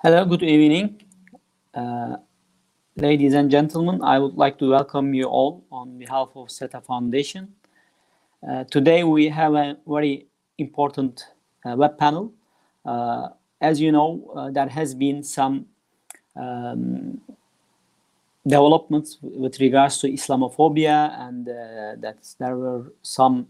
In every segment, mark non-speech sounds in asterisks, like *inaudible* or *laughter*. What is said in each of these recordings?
Hello, good evening. Uh, ladies and gentlemen, I would like to welcome you all on behalf of SETA Foundation. Uh, today we have a very important uh, web panel. Uh, as you know, uh, there has been some um, developments with regards to Islamophobia and uh, that there were some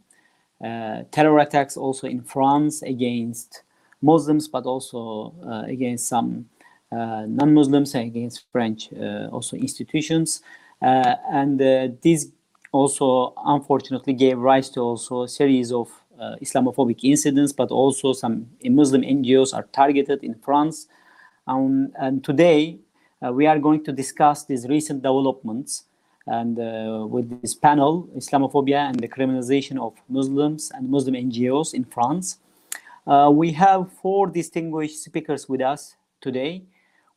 terror attacks also in France against Muslims, but also uh, against some uh, non-Muslims, and against French uh, also institutions. and this also unfortunately gave rise to also a series of Islamophobic incidents, but also some Muslim NGOs are targeted in France. Um, and today we are going to discuss these recent developments and uh, with this panel, Islamophobia and the criminalization of Muslims and Muslim NGOs in France. Uh, we have four distinguished speakers with us today.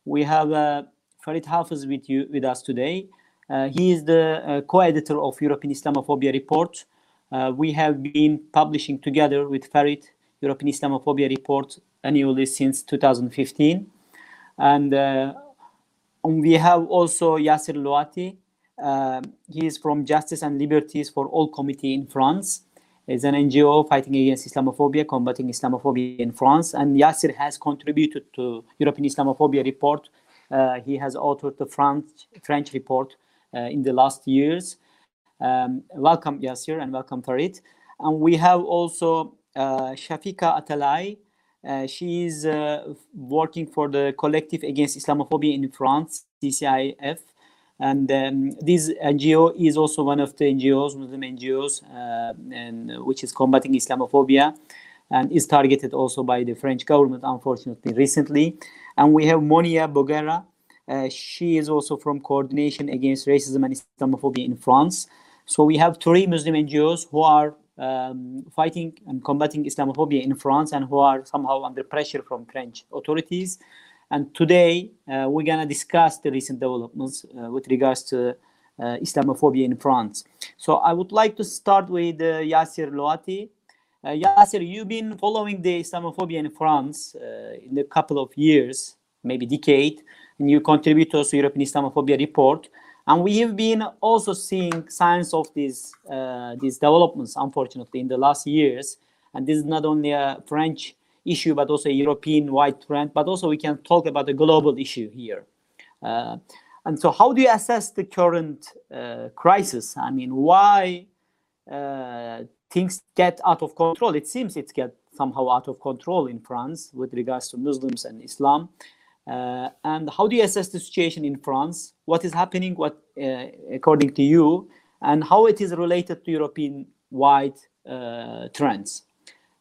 We have uh, Farid Hafez with you with us today. Uh, he is the uh, co-editor of European Islamophobia report. Uh, we have been publishing together with Farid European Islamophobia report annually since 2015. And uh, we have also Yasser Louati. he is from Justice and Liberties for All Committee in France is an NGO fighting against Islamophobia, combating Islamophobia in France. And Yasser has contributed to European Islamophobia report. Uh, he has authored the French, French report uh, in the last years. Um, welcome, Yasser, and welcome, Farid. And we have also uh, Shafika Atalay. Uh, she is uh, working for the Collective Against Islamophobia in France, CCIF. And um, this NGO is also one of the NGOs, Muslim NGOs, uh, and which is combating Islamophobia and is targeted also by the French government, unfortunately, recently. And we have Monia Boguera. Uh, she is also from Coordination Against Racism and Islamophobia in France. So we have three Muslim NGOs who are um, fighting and combating Islamophobia in France and who are somehow under pressure from French authorities. And today uh, we're going to discuss the recent developments uh, with regards to uh, Islamophobia in France. So I would like to start with uh, Yasser Louati. Uh, Yasser, you've been following the Islamophobia in France uh, in a couple of years, maybe decade, and you contribute to the European Islamophobia report. And we have been also seeing signs of these these developments, unfortunately, in the last years. And this is not only a French issue, but also a European-wide trend. But also we can talk about a global issue here. Uh, and so, how do you assess the current uh, crisis? I mean, why uh, things get out of control? It seems it's get somehow out of control in France with regards to Muslims and Islam. Uh, and how do you assess the situation in France? What is happening? What, uh, according to you, and how it is related to European-wide uh, trends?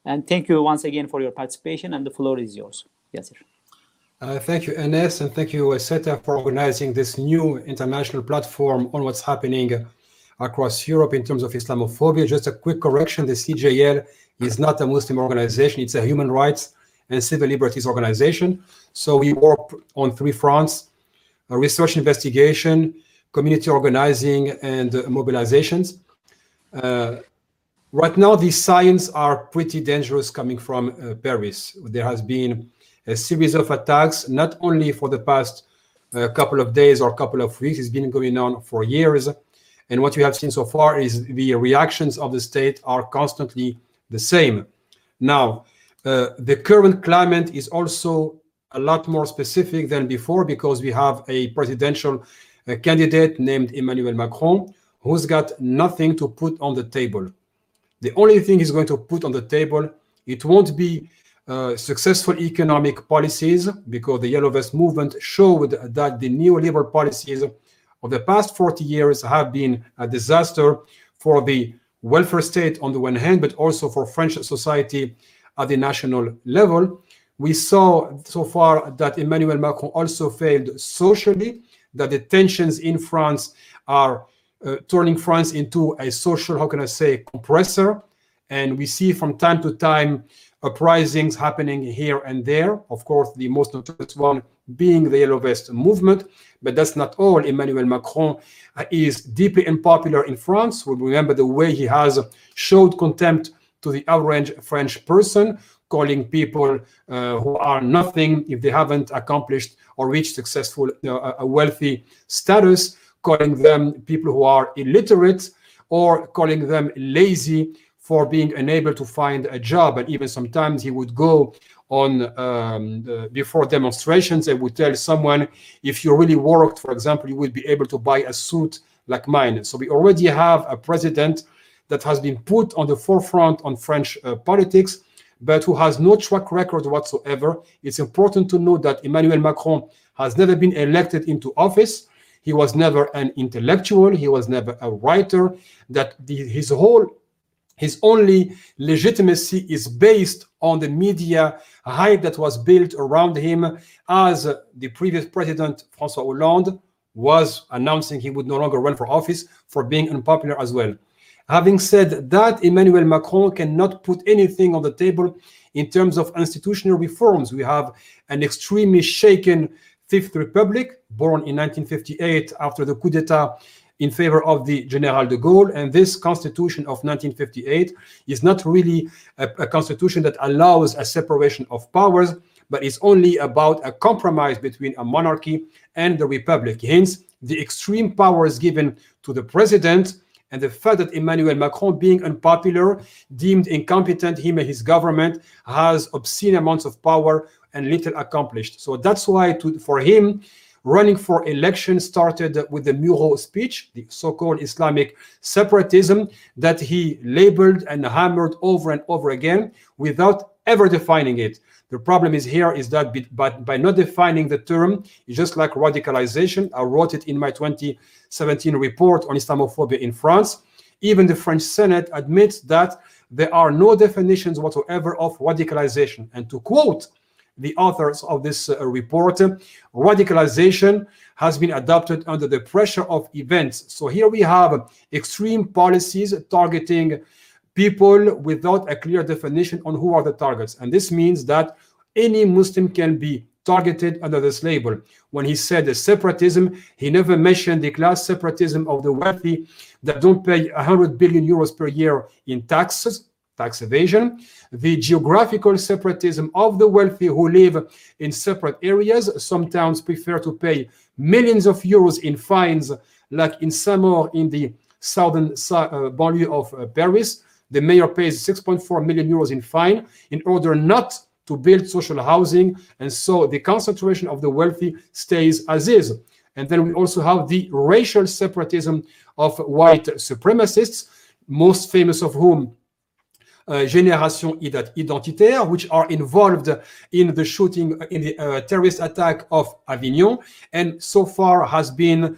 And thank you once again for your participation, and the floor is yours. Yes, sir. Uh, thank you, Enes, and thank you, SETA, for organizing this new international platform on what's happening across Europe in terms of Islamophobia. Just a quick correction, the CJL is not a Muslim organization, it's a human rights and civil liberties organization. So we work on three fronts, research investigation, community organizing, and uh, mobilizations. Uh, Right now, these signs are pretty dangerous coming from uh, Paris. There has been a series of attacks, not only for the past uh, couple of days or couple of weeks, it's been going on for years. And what you have seen so far is the reactions of the state are constantly the same. Now, uh, the current climate is also a lot more specific than before because we have a presidential uh, candidate named Emmanuel Macron who's got nothing to put on the table. The only thing he's going to put on the table, it won't be uh, successful economic policies because the Yellow Vest movement showed that the neoliberal policies of the past 40 years have been a disaster for the welfare state on the one hand, but also for French society at the national level. We saw so far that Emmanuel Macron also failed socially, that the tensions in France are turning France into a social, how can I say, compressor. And we see from time to time uprisings happening here and there. Of course, the most notorious one being the Yellow Vest movement. But that's not all. Emmanuel Macron uh, is deeply unpopular in France. We remember the way he has showed contempt to the average French person, calling people uh, who are nothing if they haven't accomplished or reached successful, uh, a wealthy status, calling them people who are illiterate, or calling them lazy for being unable to find a job. And even sometimes he would go on um, the, before demonstrations and would tell someone, if you really worked, for example, you would be able to buy a suit like mine. So we already have a president that has been put on the forefront on French uh, politics, but who has no track record whatsoever. It's important to note that Emmanuel Macron has never been elected into office. He was never an intellectual. He was never a writer. That the, his whole his only legitimacy is based on the media hype that was built around him as the previous president, Francois Hollande, was announcing he would no longer run for office for being unpopular as well. Having said that, Emmanuel Macron cannot put anything on the table in terms of institutional reforms. We have an extremely shaken Fifth Republic, born in 1958 after the coup d'etat in favor of the General de Gaulle. And this constitution of 1958 is not really a, a constitution that allows a separation of powers, but it's only about a compromise between a monarchy and the republic. Hence, the extreme powers given to the president and the fact that Emmanuel Macron, being unpopular, deemed incompetent, him and his government has obscene amounts of power and little accomplished. So that's why, to, for him, running for election started with the Mureaux speech, the so-called Islamic separatism that he labeled and hammered over and over again without ever defining it. The problem is here is that but by not defining the term, it's just like radicalization. I wrote it in my 2017 report on Islamophobia in France. Even the French Senate admits that there are no definitions whatsoever of radicalization. And to quote the authors of this uh, report, radicalization has been adopted under the pressure of events. So here we have extreme policies targeting people without a clear definition on who are the targets. And this means that any Muslim can be targeted under this label. When he said the separatism, he never mentioned the class separatism of the wealthy that don't pay 100 billion euros per year in taxes, tax evasion, the geographical separatism of the wealthy who live in separate areas. Some towns prefer to pay millions of euros in fines, like in Saint-Maur in the southern uh, banlieue of uh, Paris, the mayor pays 6.4 million euros in fine in order not to build social housing. And so the concentration of the wealthy stays as is. And then we also have the racial separatism of white supremacists, most famous of whom uh, Génération Identitaire, which are involved in the shooting, in the uh, terrorist attack of Avignon, and so far has been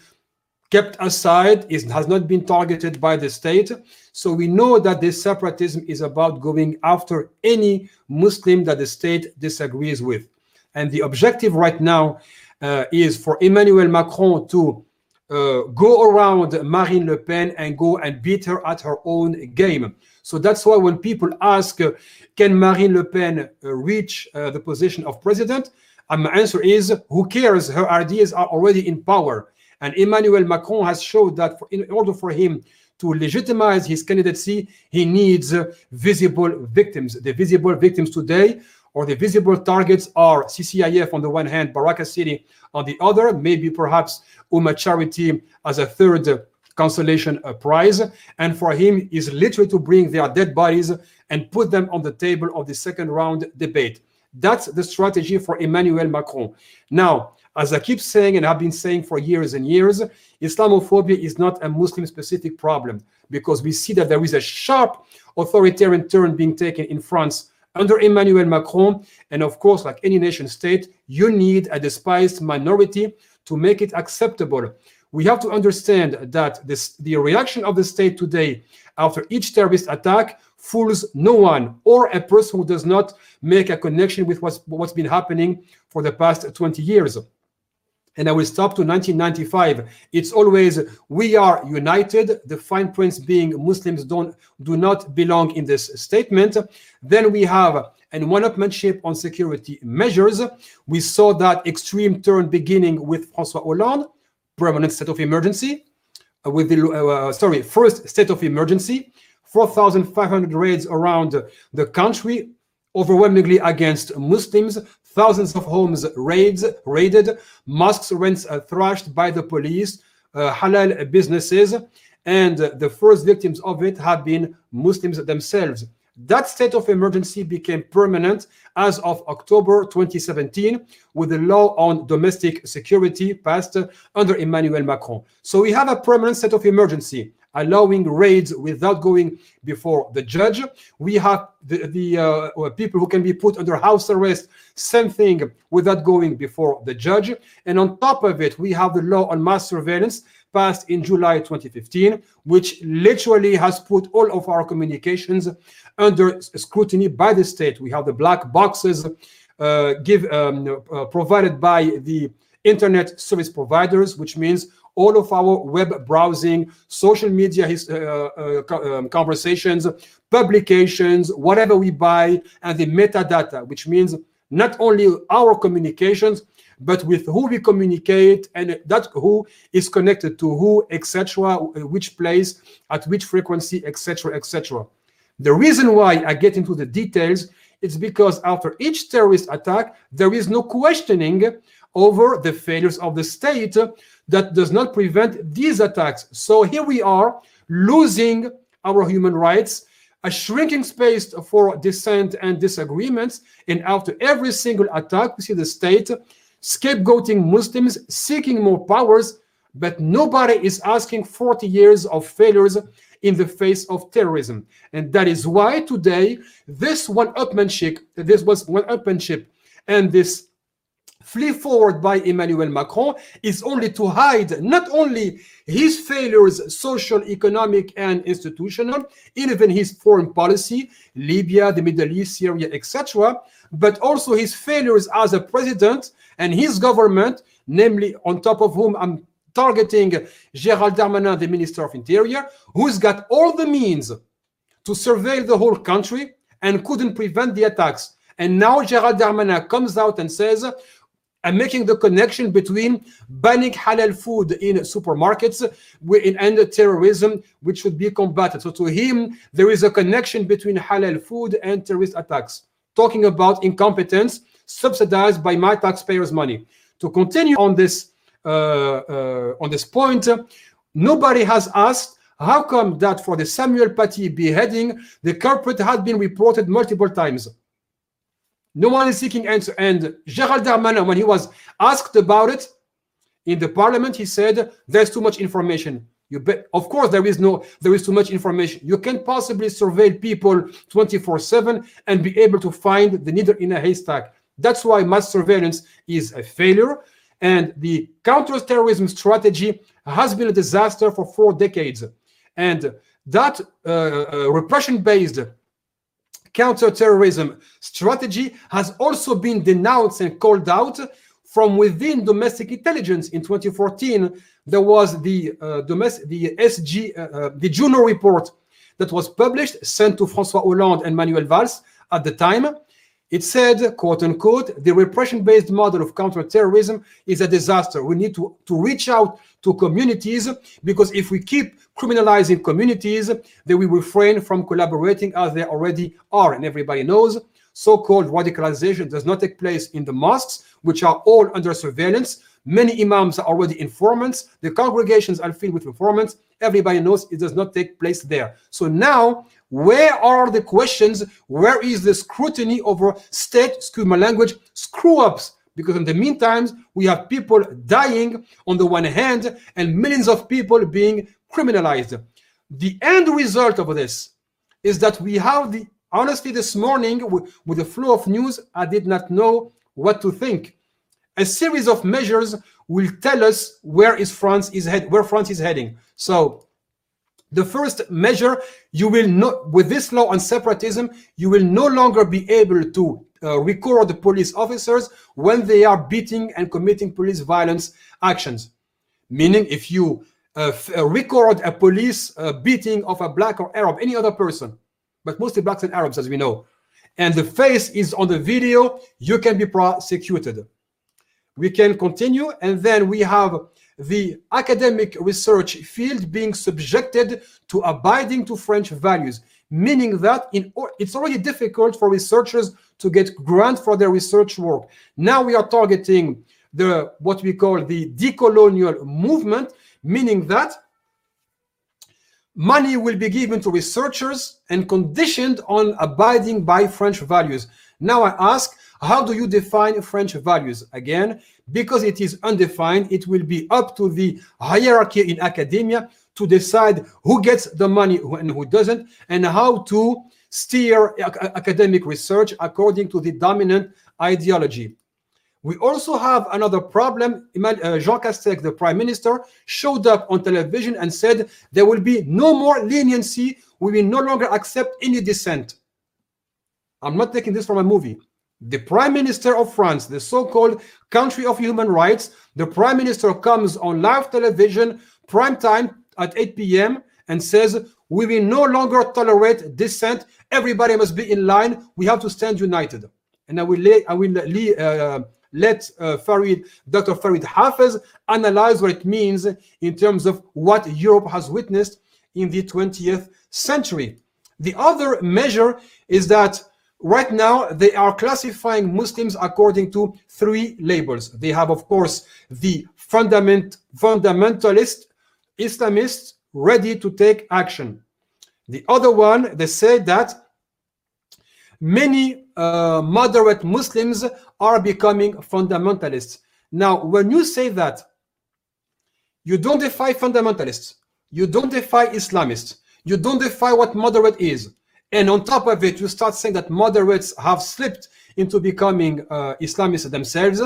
kept aside, is, has not been targeted by the state. So we know that this separatism is about going after any Muslim that the state disagrees with. And the objective right now uh, is for Emmanuel Macron to uh, go around Marine Le Pen and go and beat her at her own game. So that's why when people ask, uh, can Marine Le Pen uh, reach uh, the position of president? And my answer is, who cares? Her ideas are already in power. And Emmanuel Macron has showed that for, in order for him to legitimize his candidacy, he needs uh, visible victims. The visible victims today or the visible targets are CCIF on the one hand, Baraka City on the other, maybe perhaps Ummah Charity as a third consolation prize. And for him is literally to bring their dead bodies and put them on the table of the second round debate. That's the strategy for Emmanuel Macron. Now, as I keep saying and I've been saying for years and years, Islamophobia is not a Muslim specific problem because we see that there is a sharp authoritarian turn being taken in France under Emmanuel Macron. And of course, like any nation state, you need a despised minority to make it acceptable. We have to understand that this, the reaction of the state today after each terrorist attack fools no one or a person who does not make a connection with what's, what's been happening for the past 20 years and I will stop to 1995. It's always we are united. The fine prints being Muslims don't do not belong in this statement. Then we have and one-upmanship on security measures. We saw that extreme turn beginning with François Hollande, permanent state of emergency. Uh, with the uh, sorry, first state of emergency, 4,500 raids around the country, overwhelmingly against Muslims, thousands of homes raids, raided, mosques rents uh, thrashed by the police, uh, halal businesses, and uh, the first victims of it have been Muslims themselves. That state of emergency became permanent as of October 2017 with the law on domestic security passed under Emmanuel Macron. So we have a permanent state of emergency allowing raids without going before the judge. We have the, the uh, people who can be put under house arrest, same thing without going before the judge. And on top of it, we have the law on mass surveillance passed in July 2015, which literally has put all of our communications under scrutiny by the state. We have the black boxes uh, give um, uh, provided by the internet service providers, which means all of our web browsing, social media his, uh, uh, um, conversations, publications, whatever we buy, and the metadata, which means not only our communications, but with who we communicate and that who is connected to who, etc., which place, at which frequency, etc., etc. The reason why I get into the details is because after each terrorist attack, there is no questioning over the failures of the state that does not prevent these attacks. So here we are losing our human rights, a shrinking space for dissent and disagreements. And after every single attack, we see the state scapegoating Muslims, seeking more powers, but nobody is asking 40 years of failures in the face of terrorism. And that is why today this one-upmanship, this was one-upmanship, and this flee forward by Emmanuel Macron is only to hide not only his failures, social, economic, and institutional, even his foreign policy, Libya, the Middle East, Syria, etc., but also his failures as a president and his government, namely on top of whom I'm targeting Gérald Darmanin, the Minister of Interior, who's got all the means to surveil the whole country and couldn't prevent the attacks. And now Gérald Darmanin comes out and says, I'm making the connection between banning halal food in supermarkets and terrorism, which should be combated. So to him, there is a connection between halal food and terrorist attacks, talking about incompetence subsidized by my taxpayers' money. To continue on this uh, uh, on this point, nobody has asked how come that for the Samuel Paty beheading, the culprit had been reported multiple times. No one is seeking answer. And Gérald Darmanin, when he was asked about it in the parliament, he said, there's too much information. You bet. Of course, there is no, there is too much information. You can't possibly surveil people 24-7 and be able to find the needle in a haystack. That's why mass surveillance is a failure. And the counterterrorism strategy has been a disaster for four decades. And that uh, uh, repression-based counterterrorism strategy has also been denounced and called out from within domestic intelligence. In 2014, there was the uh, domestic, the SG, uh, uh, the Juno report that was published, sent to François Hollande and Manuel Valls at the time, it said, quote unquote, the repression based model of counterterrorism is a disaster. We need to, to reach out to communities because if we keep criminalizing communities, they will refrain from collaborating as they already are. And everybody knows so called radicalization does not take place in the mosques, which are all under surveillance. Many imams are already informants. The congregations are filled with informants. Everybody knows it does not take place there. So now where are the questions? Where is the scrutiny over state, excuse my language, screw ups? Because in the meantime, we have people dying on the one hand and millions of people being criminalized. The end result of this is that we have the honestly this morning with, the flow of news, I did not know what to think. A series of measures will tell us where is France is head where France is heading. So the first measure, you will not, with this law on separatism, you will no longer be able to uh, record the police officers when they are beating and committing police violence actions. Meaning, if you uh, uh, record a police uh, beating of a black or Arab, any other person, but mostly blacks and Arabs, as we know, and the face is on the video, you can be prosecuted. We can continue, and then we have the academic research field being subjected to abiding to French values, meaning that in, it's already difficult for researchers to get grant for their research work. Now we are targeting the what we call the decolonial movement, meaning that money will be given to researchers and conditioned on abiding by French values. Now I ask, how do you define French values? Again, because it is undefined, it will be up to the hierarchy in academia to decide who gets the money and who doesn't, and how to steer academic research according to the dominant ideology. We also have another problem. Uh, Jean Castex, the prime minister, showed up on television and said there will be no more leniency. We will no longer accept any dissent. I'm not taking this from a movie. The prime minister of France, the so-called country of human rights, the prime minister comes on live television, prime time at 8 p.m. and says, we will no longer tolerate dissent. Everybody must be in line. We have to stand united. And I will, lay, I will uh, let uh, Farid, Dr. Farid Hafez analyze what it means in terms of what Europe has witnessed in the 20th century. The other measure is that right now they are classifying Muslims according to three labels. They have, of course, the fundament, fundamentalist Islamists ready to take action. The other one, they say that many uh, moderate Muslims are becoming fundamentalists. Now, when you say that, you don't defy fundamentalists, you don't defy Islamists, you don't defy what moderate is. And on top of it, you start saying that moderates have slipped into becoming uh, Islamists themselves.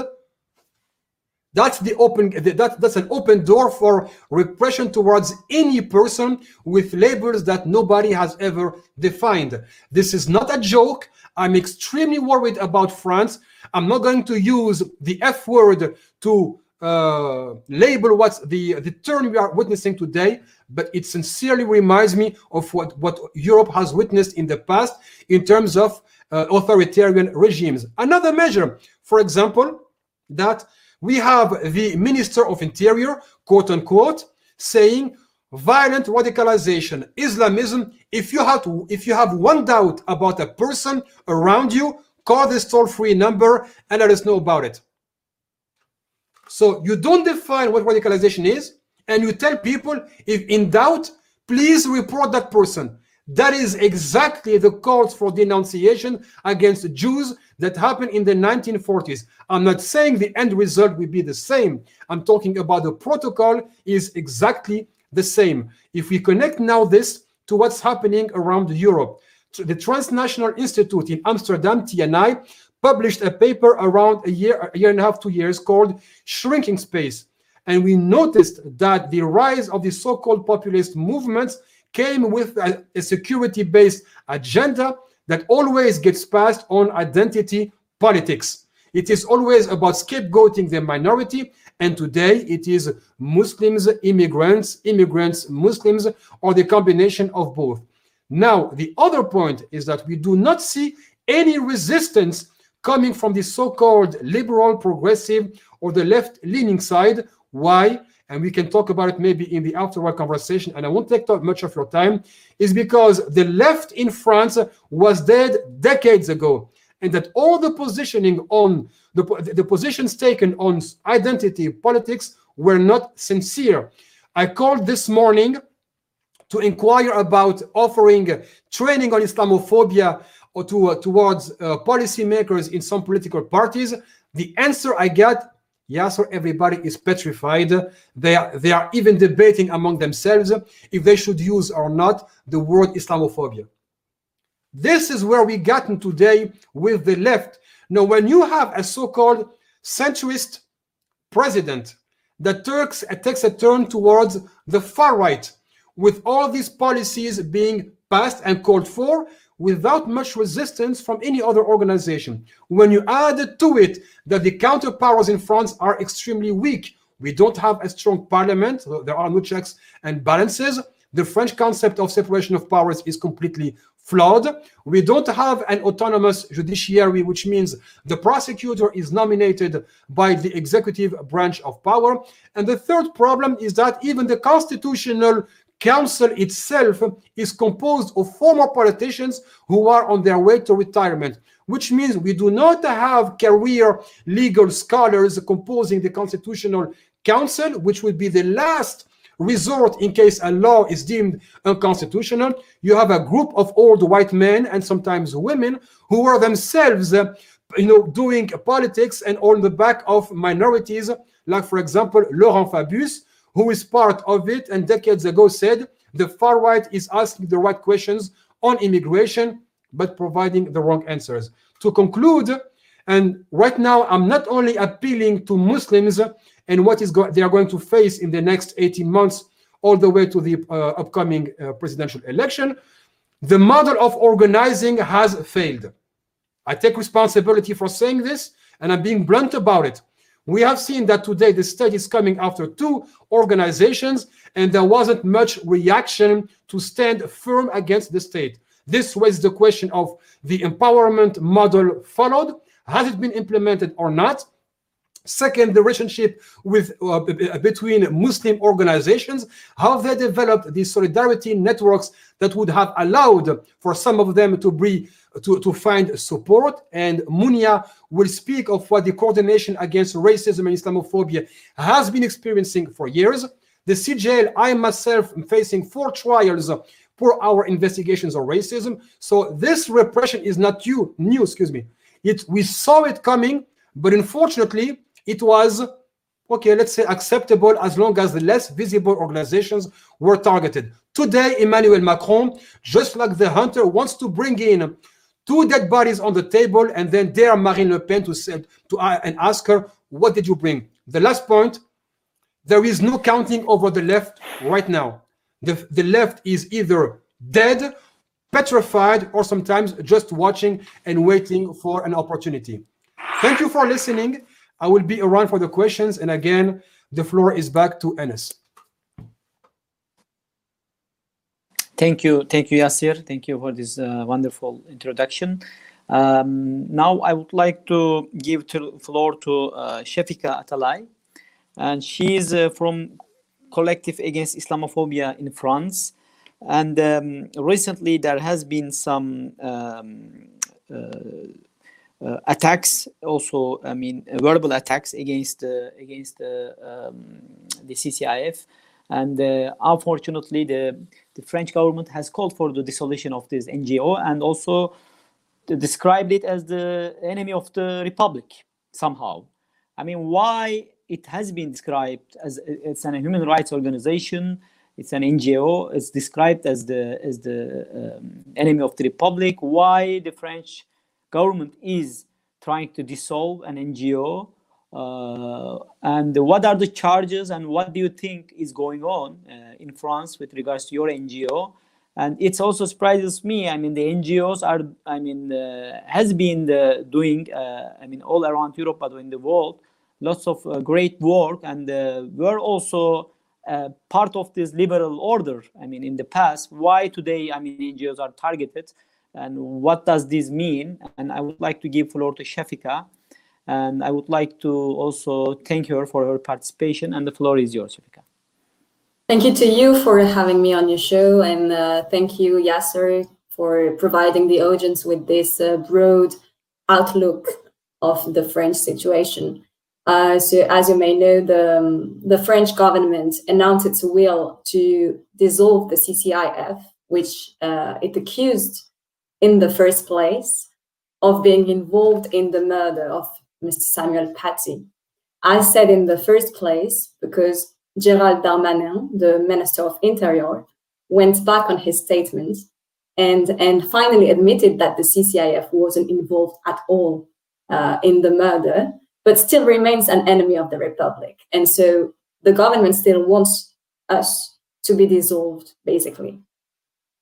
That's the open that, that's an open door for repression towards any person with labels that nobody has ever defined. This is not a joke. I'm extremely worried about France. I'm not going to use the F word to uh, label what's the the turn we are witnessing today, but it sincerely reminds me of what what Europe has witnessed in the past in terms of uh, authoritarian regimes. Another measure, for example, that we have the Minister of Interior, quote unquote, saying violent radicalization, Islamism. If you have to, if you have one doubt about a person around you, call this toll-free number and let us know about it. So you don't define what radicalization is, and you tell people, if in doubt, please report that person. That is exactly the calls for denunciation against Jews that happened in the 1940s. I'm not saying the end result will be the same. I'm talking about the protocol is exactly the same. If we connect now this to what's happening around Europe, the Transnational Institute in Amsterdam, TNI, published a paper around a year, a year and a half, two years called Shrinking Space. And we noticed that the rise of the so-called populist movements came with a, a security-based agenda that always gets passed on identity politics. It is always about scapegoating the minority, and today it is Muslims, immigrants, immigrants, Muslims, or the combination of both. Now, the other point is that we do not see any resistance coming from the so-called liberal, progressive, or the left-leaning side. Why? And we can talk about it maybe in the afterward conversation, and I won't take much of your time, is because the left in France was dead decades ago, and that all the positioning on the, the positions taken on identity politics were not sincere. I called this morning to inquire about offering training on Islamophobia or to, uh, towards uh, policymakers in some political parties. The answer I got Yes, or everybody is petrified. They are, they are even debating among themselves if they should use or not the word Islamophobia. This is where we gotten today with the left. Now, when you have a so-called centrist president that Turks takes a turn towards the far right, with all these policies being passed and called for, without much resistance from any other organization. When you add to it that the counterpowers in France are extremely weak, we don't have a strong parliament, there are no checks and balances. The French concept of separation of powers is completely flawed. We don't have an autonomous judiciary, which means the prosecutor is nominated by the executive branch of power. And the third problem is that even the constitutional council itself is composed of former politicians who are on their way to retirement, which means we do not have career legal scholars composing the constitutional council, which would be the last resort in case a law is deemed unconstitutional. You have a group of old white men and sometimes women who are themselves, uh, you know, doing politics and on the back of minorities, like for example Laurent Fabius, who is part of it and decades ago said the far right is asking the right questions on immigration but providing the wrong answers. To conclude, and right now I'm not only appealing to Muslims and what is they are going to face in the next 18 months all the way to the uh, upcoming uh, presidential election, the model of organizing has failed. I take responsibility for saying this and I'm being blunt about it. We have seen that today the state is coming after two organizations, and there wasn't much reaction to stand firm against the state. This was the question of the empowerment model followed. Has it been implemented or not? Second, the relationship with uh, between Muslim organizations, how they developed these solidarity networks that would have allowed for some of them to be to, to find support. And Munia will speak of what the coordination against racism and Islamophobia has been experiencing for years. The CJL, I myself am facing four trials for our investigations of racism. So this repression is not new, new, excuse me. It we saw it coming, but unfortunately, it was okay, let's say acceptable as long as the less visible organizations were targeted. Today, Emmanuel Macron, just like the hunter, wants to bring in two dead bodies on the table and then dare Marine Le Pen to say to uh, and ask her, "What did you bring?" The last point: there is no counting over the left right now. The the left is either dead, petrified, or sometimes just watching and waiting for an opportunity. Thank you for listening. I will be around for the questions, and again, the floor is back to Enes. Thank you, thank you, Yasser. Thank you for this uh, wonderful introduction. Um, now I would like to give the floor to uh, Shefika Atalay, and she is uh, from Collective Against Islamophobia in France. And um, recently there has been some um, uh, attacks, also I mean verbal attacks against against um, the CCIF, and uh, unfortunately the the French government has called for the dissolution of this NGO and also described it as the enemy of the republic somehow. I mean, why it has been described as it's an human rights organization, it's an NGO, it's described as the as the um, enemy of the republic. Why the French government is trying to dissolve an NGO uh, and what are the charges and what do you think is going on uh, in France with regards to your NGO? And it also surprises me. I mean, the NGOs are, I mean, uh, has been the, doing, uh, I mean, all around Europe, but in the world, lots of uh, great work. And uh, we're also part of this liberal order. I mean, in the past, why today, I mean, NGOs are targeted and what does this mean? And I would like to give floor to Shafika and I would like to also thank her for her participation. And the floor is yours, Shafika. Thank you to you for having me on your show. And uh, thank you, Yasser, for providing the audience with this uh, broad outlook of the French situation. Uh, so, as you may know, the, um, the French government announced its will to dissolve the CCIF, which uh, it accused in the first place of being involved in the murder of Mr. Samuel Paty. I said in the first place because Gérald Darmanin, the Minister of Interior, went back on his statement and, and finally admitted that the CCIF wasn't involved at all uh, in the murder, but still remains an enemy of the Republic. And so the government still wants us to be dissolved, basically.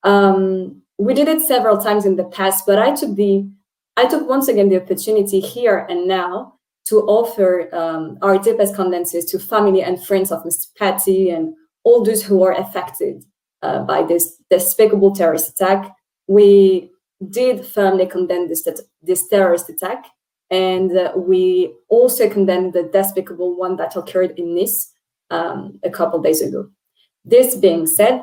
Um, we did it several times in the past, but I took the I took once again the opportunity here and now to offer um, our deepest condolences to family and friends of Mr. Paty and all those who are affected uh, by this despicable terrorist attack. We did firmly condemn this, this terrorist attack, and uh, we also condemned the despicable one that occurred in Nice um, a couple days ago. This being said,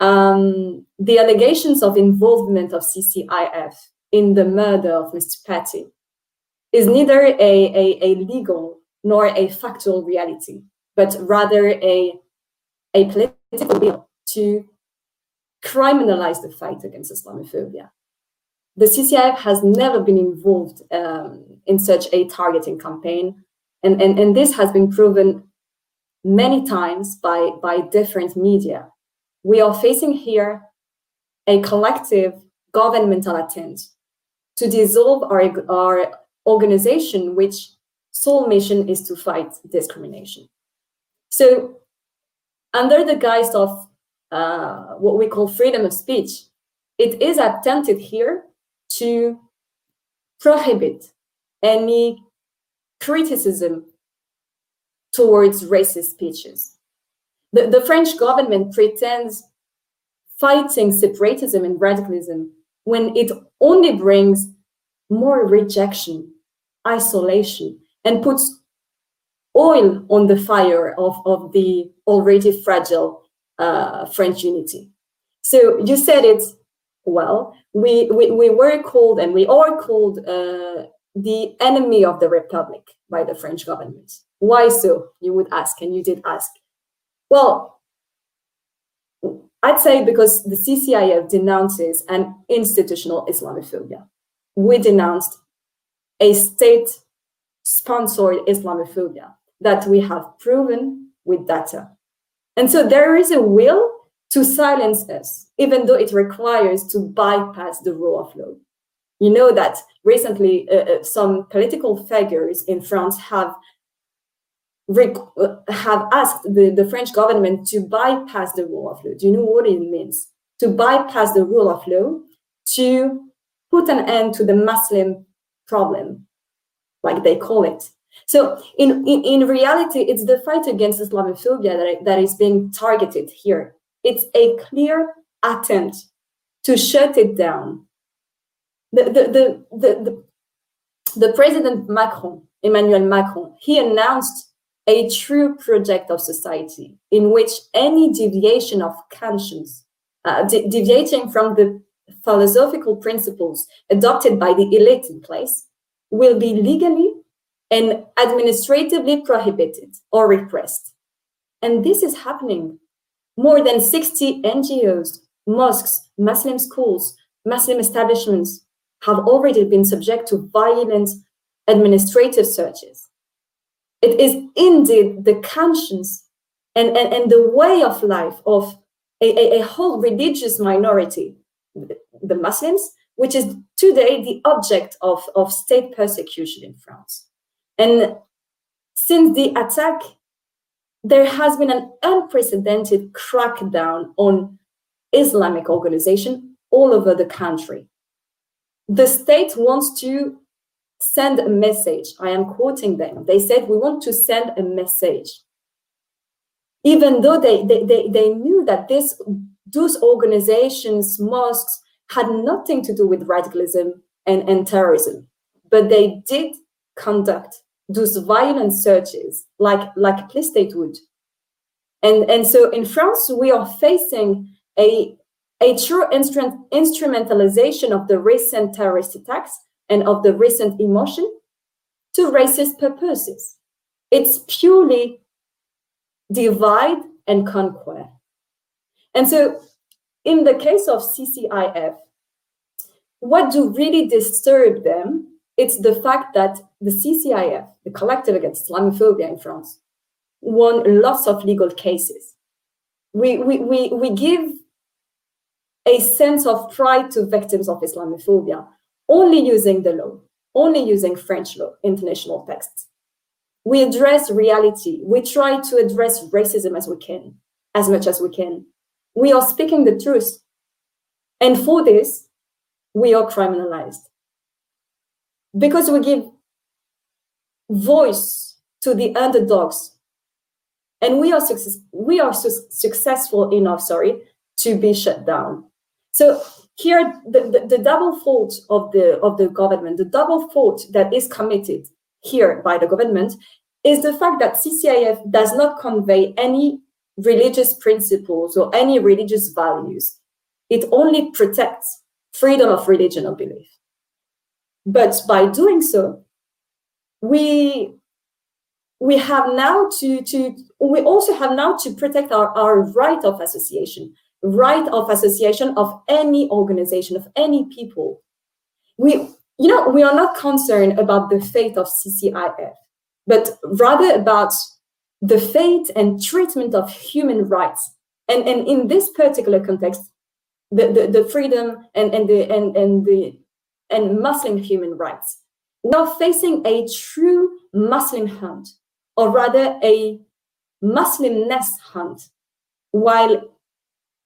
um, the allegations of involvement of CCIF in the murder of Mr. Paty is neither a, a, a legal nor a factual reality, but rather a, a political will to criminalize the fight against Islamophobia. The CCIF has never been involved um, in such a targeting campaign, and, and, and this has been proven many times by, by different media. We are facing here a collective governmental attempt to dissolve our, our organization, which sole mission is to fight discrimination. So, under the guise of uh, what we call freedom of speech, it is attempted here to prohibit any criticism towards racist speeches. The, the French government pretends fighting separatism and radicalism when it only brings more rejection, isolation, and puts oil on the fire of, of the already fragile uh, French unity. So you said it well. We, we, we were called and we are called uh, the enemy of the Republic by the French government. Why so? You would ask, and you did ask. Well, I'd say because the CCIF denounces an institutional Islamophobia. We denounced a state sponsored Islamophobia that we have proven with data. And so there is a will to silence us, even though it requires to bypass the rule of law. You know that recently uh, uh some political figures in France have have asked the, the French government to bypass the rule of law. Do you know what it means? To bypass the rule of law, to put an end to the Muslim problem, like they call it. So in, in, in reality, it's the fight against Islamophobia that, that is being targeted here. It's a clear attempt to shut it down. The, the, the, the, the, the president Macron, Emmanuel Macron, he announced a true project of society in which any deviation of conscience, uh, de- deviating from the philosophical principles adopted by the elite in place, will be legally and administratively prohibited or repressed. And this is happening. More than 60 NGOs, mosques, Muslim schools, Muslim establishments have already been subject to violent administrative searches. It is indeed the conscience and, and, and the way of life of a, a, a whole religious minority, the Muslims, which is today the object of, of state persecution in France. And since the attack, there has been an unprecedented crackdown on Islamic organization all over the country. The state wants to send a message. I am quoting them. They said, We want to send a message. Even though they, they, they, they knew that this, those organizations, mosques, had nothing to do with radicalism and, and terrorism, but they did conduct those violent searches like, like police state would. And, and so in France, we are facing a, a true instrument, instrumentalization of the recent terrorist attacks and of the recent emotion to racist purposes. It's purely divide and conquer. And so, in the case of CCIF, what do really disturb them? It's the fact that the CCIF, the Collective Against Islamophobia in France, won lots of legal cases. We, we, we, we give a sense of pride to victims of Islamophobia only using the law, only using French law, international texts. We address reality. We try to address racism as we can, as much as we can. We are speaking the truth. And for this, we are criminalized. Because we give voice to the underdogs. And we are, success- we are su- successful enough, sorry, to be shut down. So here the, the, the, double fault of the of the government the double fault that is committed here by the government is the fact that ccif does not convey any religious principles or any religious values. It only protects freedom of religion or belief. But by doing so, we we have now to to we also have now to protect our, our right of association, right of association of any organization, of any people. We you know we are not concerned about the fate of CCIF, but rather about the fate and treatment of human rights. And, and in this particular context, the, the, the freedom and, and the and, and the and Muslim human rights. We are facing a true Muslim hunt, or rather a Muslimness hunt, while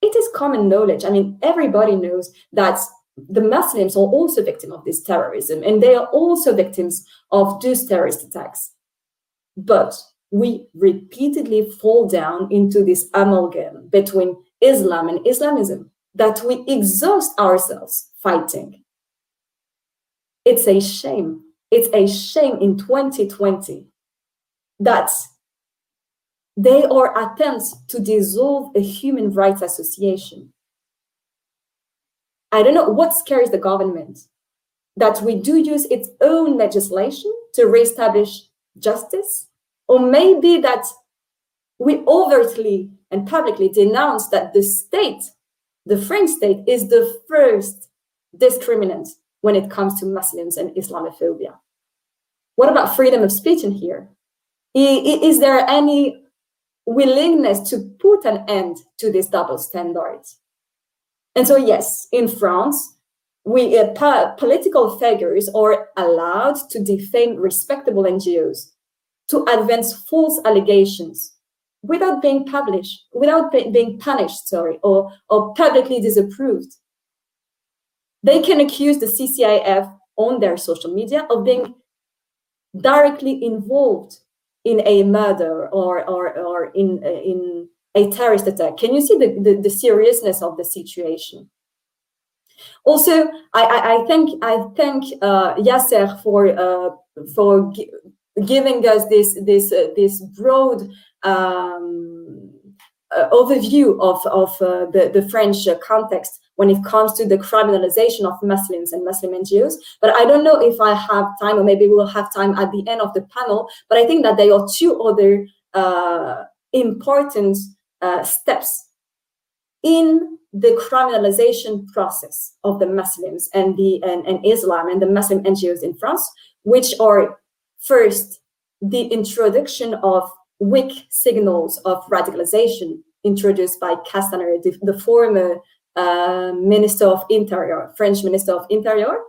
it is common knowledge. I mean, everybody knows that the Muslims are also victims of this terrorism, and they are also victims of those terrorist attacks. But we repeatedly fall down into this amalgam between Islam and Islamism that we exhaust ourselves fighting. It's a shame. It's a shame in 2020 that there are attempts to dissolve a human rights association. I don't know what scares the government that we do use its own legislation to reestablish justice or maybe that we overtly and publicly denounce that the state, the French state, is the first discriminant when it comes to Muslims and Islamophobia. What about freedom of speech in here? Is there any willingness to put an end to this double standards? And so, yes, in France, we uh, political figures are allowed to defame respectable NGOs to advance false allegations without being published, without being punished, sorry, or, or publicly disapproved. They can accuse the CCIF on their social media of being directly involved in a murder or, or in, in a terrorist attack. Can you see the, the, the seriousness of the situation? Also, I, I, I thank I thank uh, Yasser for uh, for giving us this this uh, this broad um, uh, overview of of uh, the the French context when it comes to the criminalization of Muslims and Muslim NGOs. But I don't know if I have time, or maybe we'll have time at the end of the panel. But I think that there are two other uh, important uh, steps in the criminalization process of the Muslims and the and, and Islam and the Muslim NGOs in France, which are First, the introduction of weak signals of radicalization introduced by Castaner, the, the former uh, Minister of Interior, French Minister of Interior.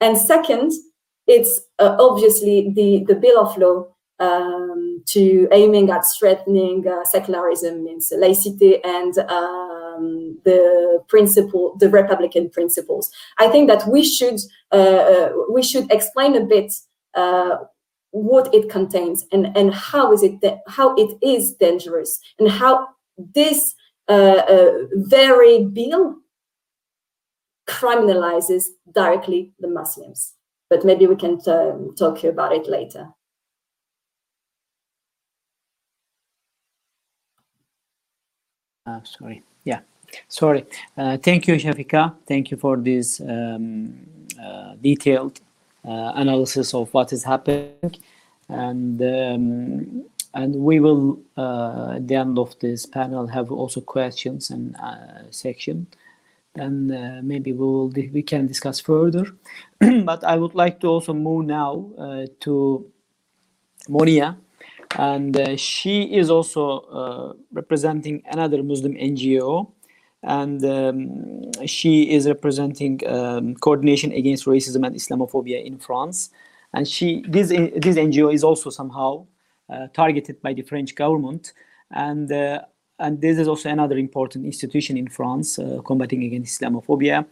And second, it's uh, obviously the, the Bill of Law um, to aiming at strengthening uh, secularism means laicity and um, the principle, the Republican principles. I think that we should uh, uh we should explain a bit what it contains and, and how is it how it is dangerous and how this uh, uh, very bill criminalizes directly the Muslims. But maybe we can um, talk about it later. Uh, sorry. Yeah. Sorry. Uh, thank you, Shafika. Thank you for this um, uh, detailed uh, analysis of what is happening, and um, and we will uh, at the end of this panel have also questions and uh, section. Then maybe we will we can discuss further. *clears throat* but I would like to also move now to Monia and uh, she is also uh, representing another Muslim NGO and um, she is representing um, coordination against racism and Islamophobia in France. And she this this NGO is also somehow uh, targeted by the French government, and uh, and this is also another important institution in France uh, combating against Islamophobia.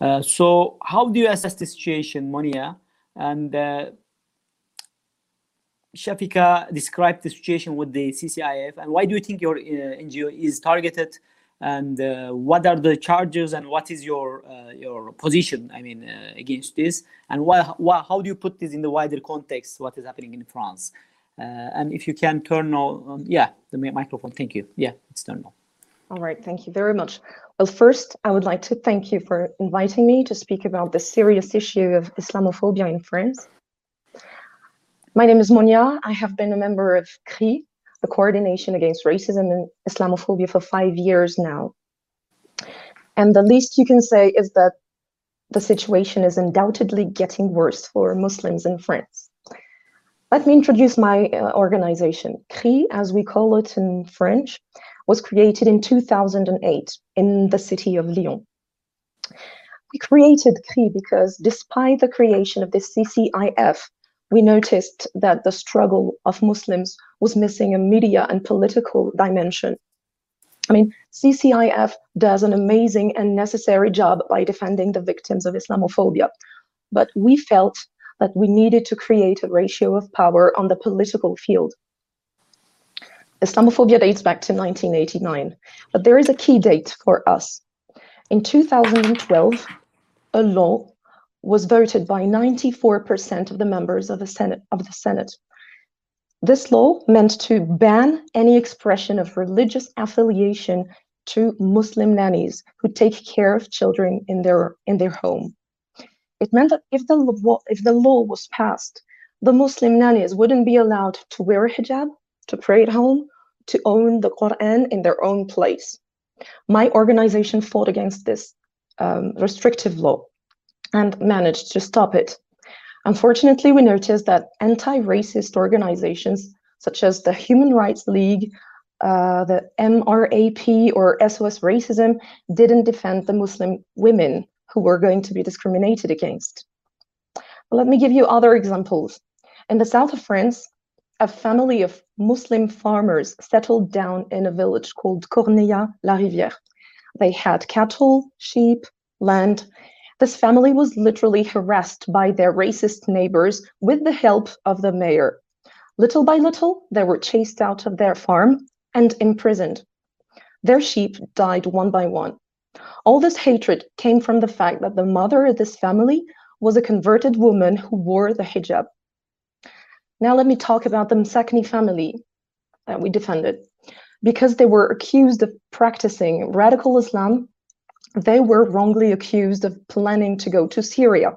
Uh, so how do you assess the situation, Monia? And Shafika described the situation with the CCIF, and why do you think your NGO is targeted? and uh, what are the charges and what is your uh, your position i mean uh, against this and why, why, how do you put this in the wider context what is happening in france and if you can turn on, yeah, the microphone. Thank you. Yeah, it's turned on. All right, thank you very much. Well, first, I would like to thank you for inviting me to speak about the serious issue of Islamophobia in France. My name is Monia. I have been a member of CRI, the Coordination Against Racism and Islamophobia, for five years now. And the least you can say is that the situation is undoubtedly getting worse for Muslims in France. Let me introduce my uh, organization. CRI, as we call it in French, was created in 2008 in the city of Lyon. We created CRI because despite the creation of the CCIF, we noticed that the struggle of Muslims was missing a media and political dimension. I mean, CCIF does an amazing and necessary job by defending the victims of Islamophobia, but we felt that we needed to create a ratio of power on the political field. Islamophobia dates back to 1989, but there is a key date for us. In 2012, a law was voted by 94% of the members of the Senate. Of the Senate. This law meant to ban any expression of religious affiliation to Muslim nannies who take care of children in their in their home. It meant that if the law, if the law was passed, the Muslim nannies wouldn't be allowed to wear a hijab, to pray at home, to own the Quran in their own place. My organization fought against this um, restrictive law and managed to stop it. Unfortunately, we noticed that anti-racist organizations such as the Human Rights League, uh, the MRAP or SOS Racism didn't defend the Muslim women who were going to be discriminated against. Let me give you other examples. In the south of France, a family of Muslim farmers settled down in a village called Corneilla-la-Rivière. They had cattle, sheep, land. This family was literally harassed by their racist neighbors with the help of the mayor. Little by little, they were chased out of their farm and imprisoned. Their sheep died one by one. All this hatred came from the fact that the mother of this family was a converted woman who wore the hijab. Now let me talk about the Msakni family that we defended. Because they were accused of practicing radical Islam, they were wrongly accused of planning to go to Syria.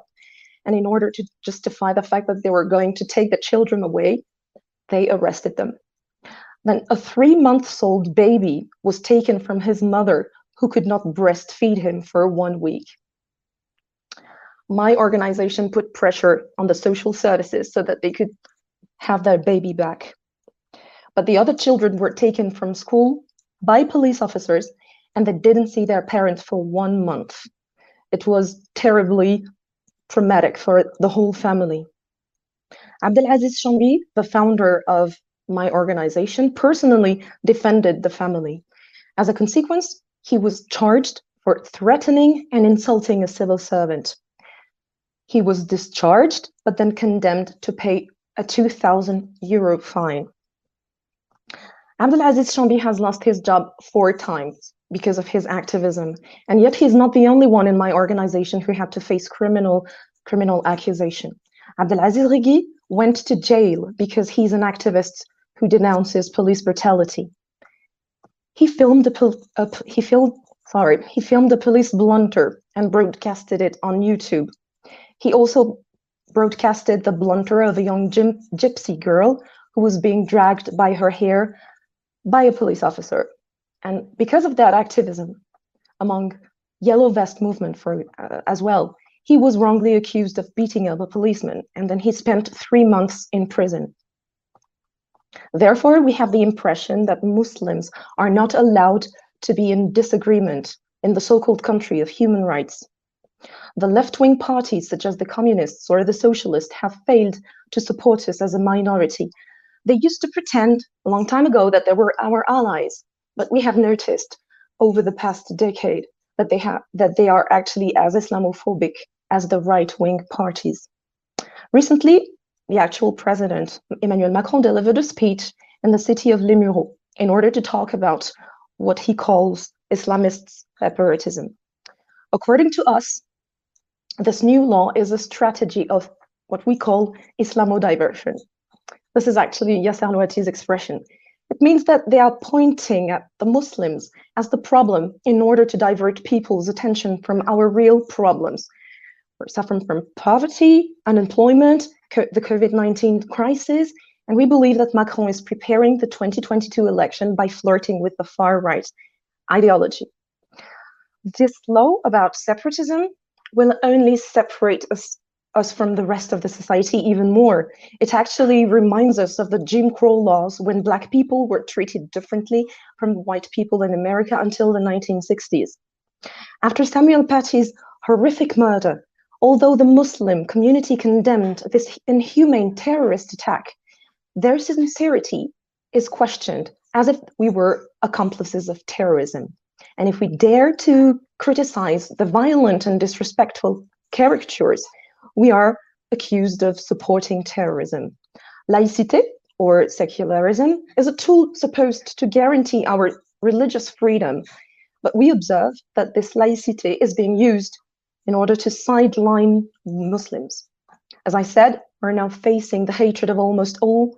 And in order to justify the fact that they were going to take the children away, they arrested them. Then a three months old baby was taken from his mother who could not breastfeed him for one week. My organization put pressure on the social services so that they could have their baby back. But the other children were taken from school by police officers and they didn't see their parents for one month. It was terribly traumatic for the whole family. Abdelaziz Chaambi, the founder of my organization, personally defended the family. As a consequence, he was charged for threatening and insulting a civil servant. He was discharged, but then condemned to pay a 2,000 euro fine. Abdelaziz Chaambi has lost his job four times because of his activism, and yet he's not the only one in my organization who had to face criminal criminal accusation. Abdelaziz Righi went to jail because he's an activist who denounces police brutality. He filmed a, a he filmed sorry he filmed a police blunter and broadcasted it on YouTube. He also broadcasted the blunter of a young gypsy girl who was being dragged by her hair by a police officer. And because of that activism among yellow vest movement for uh, as well, he was wrongly accused of beating up a policeman and then he spent three months in prison. Therefore, we have the impression that Muslims are not allowed to be in disagreement in the so-called country of human rights. The left-wing parties, such as the communists or the socialists, have failed to support us as a minority. They used to pretend a long time ago that they were our allies, but we have noticed over the past decade that they have that they are actually as Islamophobic as the right-wing parties. Recently, the actual president, Emmanuel Macron, delivered a speech in the city of Mureaux in order to talk about what he calls Islamist separatism. According to us, this new law is a strategy of what we call Islamo diversion. This is actually Yasser Louati's expression. It means that they are pointing at the Muslims as the problem in order to divert people's attention from our real problems. We're suffering from poverty, unemployment, co- the COVID 19 crisis, and we believe that Macron is preparing the 2022 election by flirting with the far right ideology. This law about separatism will only separate us, us from the rest of the society even more. It actually reminds us of the Jim Crow laws when Black people were treated differently from white people in America until the 1960s. After Samuel Paty's horrific murder, although the Muslim community condemned this inhumane terrorist attack, their sincerity is questioned as if we were accomplices of terrorism. And if we dare to criticize the violent and disrespectful caricatures, we are accused of supporting terrorism. Laïcité, or secularism, is a tool supposed to guarantee our religious freedom. But we observe that this laïcité is being used in order to sideline Muslims. As I said, we're now facing the hatred of almost all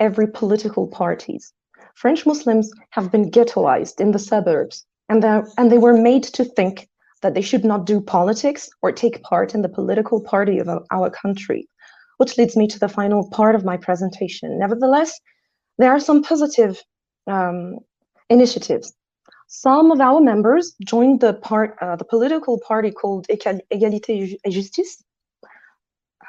every political parties. French Muslims have been ghettoized in the suburbs, and, and they were made to think that they should not do politics or take part in the political party of our country, which leads me to the final part of my presentation. Nevertheless, there are some positive um, initiatives. Some of our members joined the part, uh, the political party called Égalité et Justice,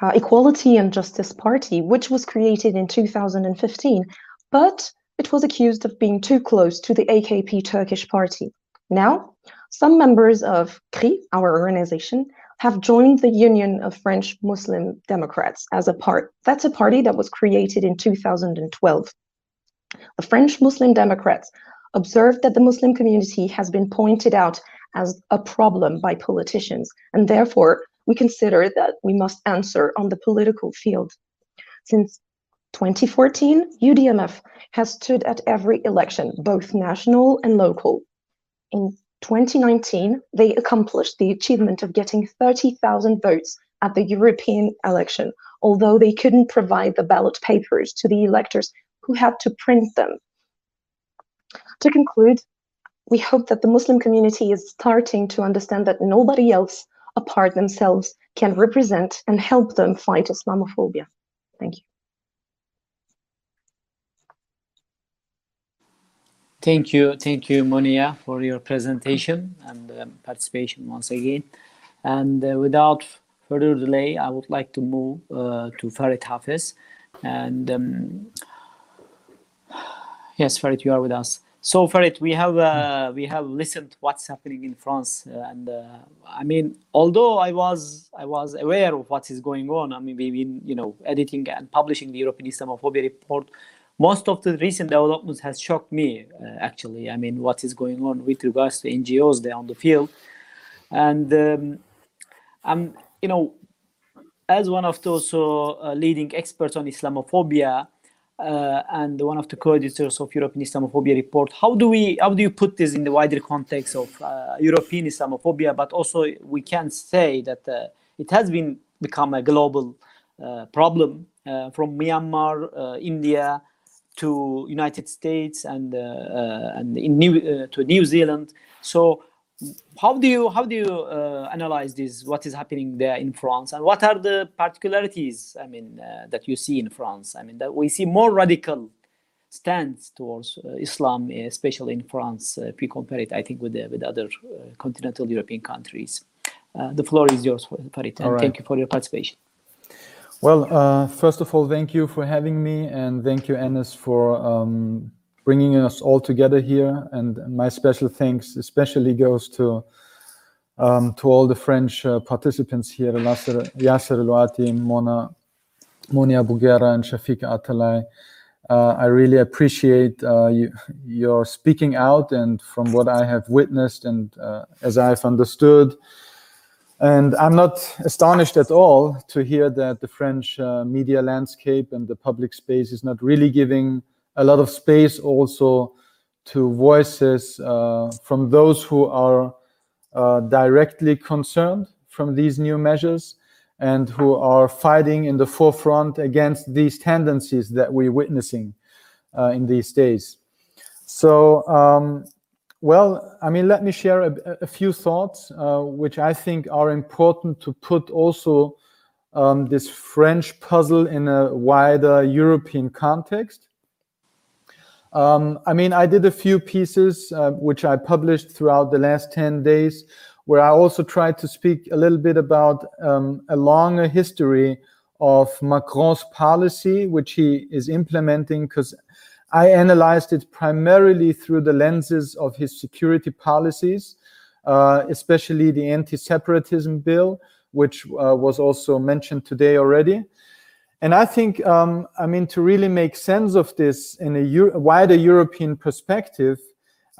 uh, Equality and Justice Party, which was created in 2015, but it was accused of being too close to the AKP Turkish party. Now, some members of CRI, our organization, have joined the Union of French Muslim Democrats as a part. That's a party that was created in 2012. The French Muslim Democrats observed that the Muslim community has been pointed out as a problem by politicians, and therefore we consider that we must answer on the political field. Since 2014, UDMF has stood at every election, both national and local. In 2019, they accomplished the achievement of getting 30,000 votes at the European election, although they couldn't provide the ballot papers to the electors who had to print them. To conclude, we hope that the Muslim community is starting to understand that nobody else apart themselves can represent and help them fight Islamophobia. Thank you. Thank you, thank you, Monia, for your presentation and um, participation once again. And uh, without further delay, I would like to move uh, to Farid Hafez. And um, yes, Farid, you are with us. So Farid, we have uh, we have listened what's happening in France, uh, and uh, I mean, although I was I was aware of what is going on. I mean, we've been you know editing and publishing the European Islamophobia report most of the recent developments has shocked me uh, actually. I mean what is going on with regards to ngos there on the field. And um, i'm you know as one of those uh, leading experts on islamophobia uh, and one of the co-editors of european islamophobia report how do we how do you put this in the wider context of uh, european islamophobia? But also we can say that uh, it has been become a global uh, problem from myanmar india to United States and uh, uh, and in New uh, to New Zealand. So how do you how do you uh, analyze this what is happening there in france and what are the particularities i mean uh, that you see in france i mean that we see more radical stance towards uh, islam especially in france if we compare it i think with the, with other continental european countries the floor is yours Farid, and right. thank you for your participation well, uh, first of all, thank you for having me, and thank you, Enes, for um, bringing us all together here. And my special thanks especially goes to um, to all the French uh, participants here, Yasser, Louati, Mona, Monia Bouguera, and Shafiq Atalay. Uh, I really appreciate uh, you, your speaking out, and from what I have witnessed and uh, as I've understood, and I'm not astonished at all to hear that the French uh, media landscape and the public space is not really giving a lot of space also to voices uh, from those who are uh, directly concerned from these new measures. and who are fighting in the forefront against these tendencies that we're witnessing uh, in these days. So, um, well, I mean, let me share a, a few thoughts uh, which I think are important to put also um, this French puzzle in a wider European context. Um, I mean, I did a few pieces uh, which I published throughout the last 10 days, where I also tried to speak a little bit about um, a longer history of Macron's policy, which he is implementing, because I analyzed it primarily through the lenses of his security policies, uh, especially the anti separatism bill, which uh, was also mentioned today already. And I think, um, I mean, to really make sense of this in a Euro wider European perspective,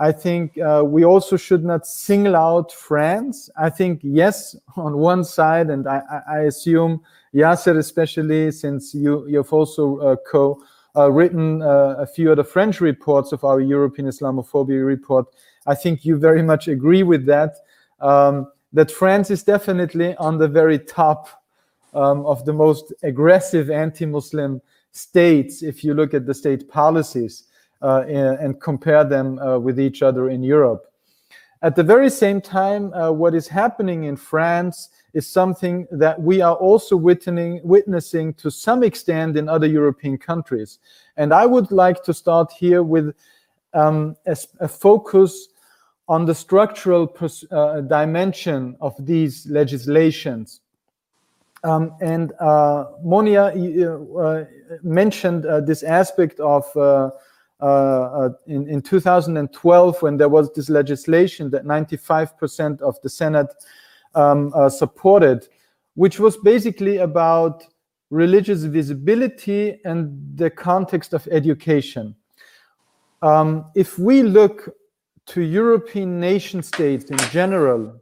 I think uh, we also should not single out France. I think, yes, *laughs* on one side, and I, I assume Yasser, especially since you, you've also uh, co uh, written uh, a few of the French reports of our European Islamophobia report, I think you very much agree with that. Um, that France is definitely on the very top um, of the most aggressive anti-Muslim states if you look at the state policies uh, and compare them uh, with each other in Europe. At the very same time, uh, what is happening in France is something that we are also witnessing, witnessing to some extent in other European countries. And I would like to start here with um, a, a, focus on the structural uh, dimension of these legislations. Um, and uh, Monia uh, mentioned uh, this aspect of uh, in, in 2012 when there was this legislation that 95% of the Senate um, supported, which was basically about religious visibility and the context of education. Um, if we look to European nation states in general,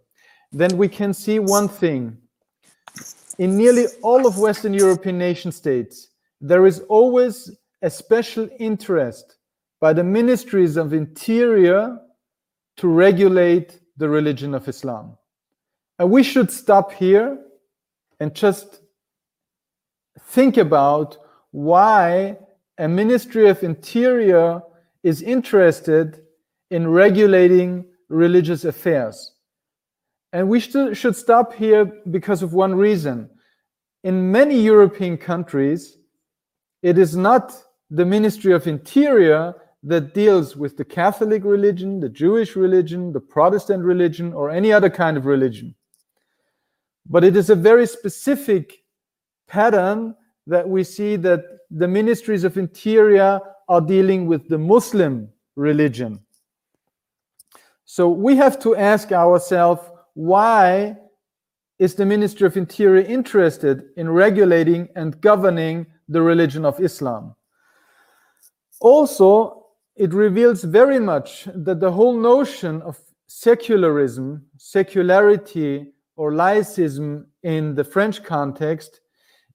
then we can see one thing in nearly all of Western European nation states, there is always a special interest by the ministries of interior to regulate the religion of Islam. And we should stop here and just think about why a ministry of interior is interested in regulating religious affairs. And we should stop here because of one reason. In many European countries, it is not the Ministry of Interior that deals with the Catholic religion, the Jewish religion, the Protestant religion, or any other kind of religion. But it is a very specific pattern that we see that the ministries of interior are dealing with the Muslim religion. So we have to ask ourselves why is the Ministry of Interior interested in regulating and governing the religion of Islam? Also, it reveals very much that the whole notion of secularism, secularity, or laicism in the French context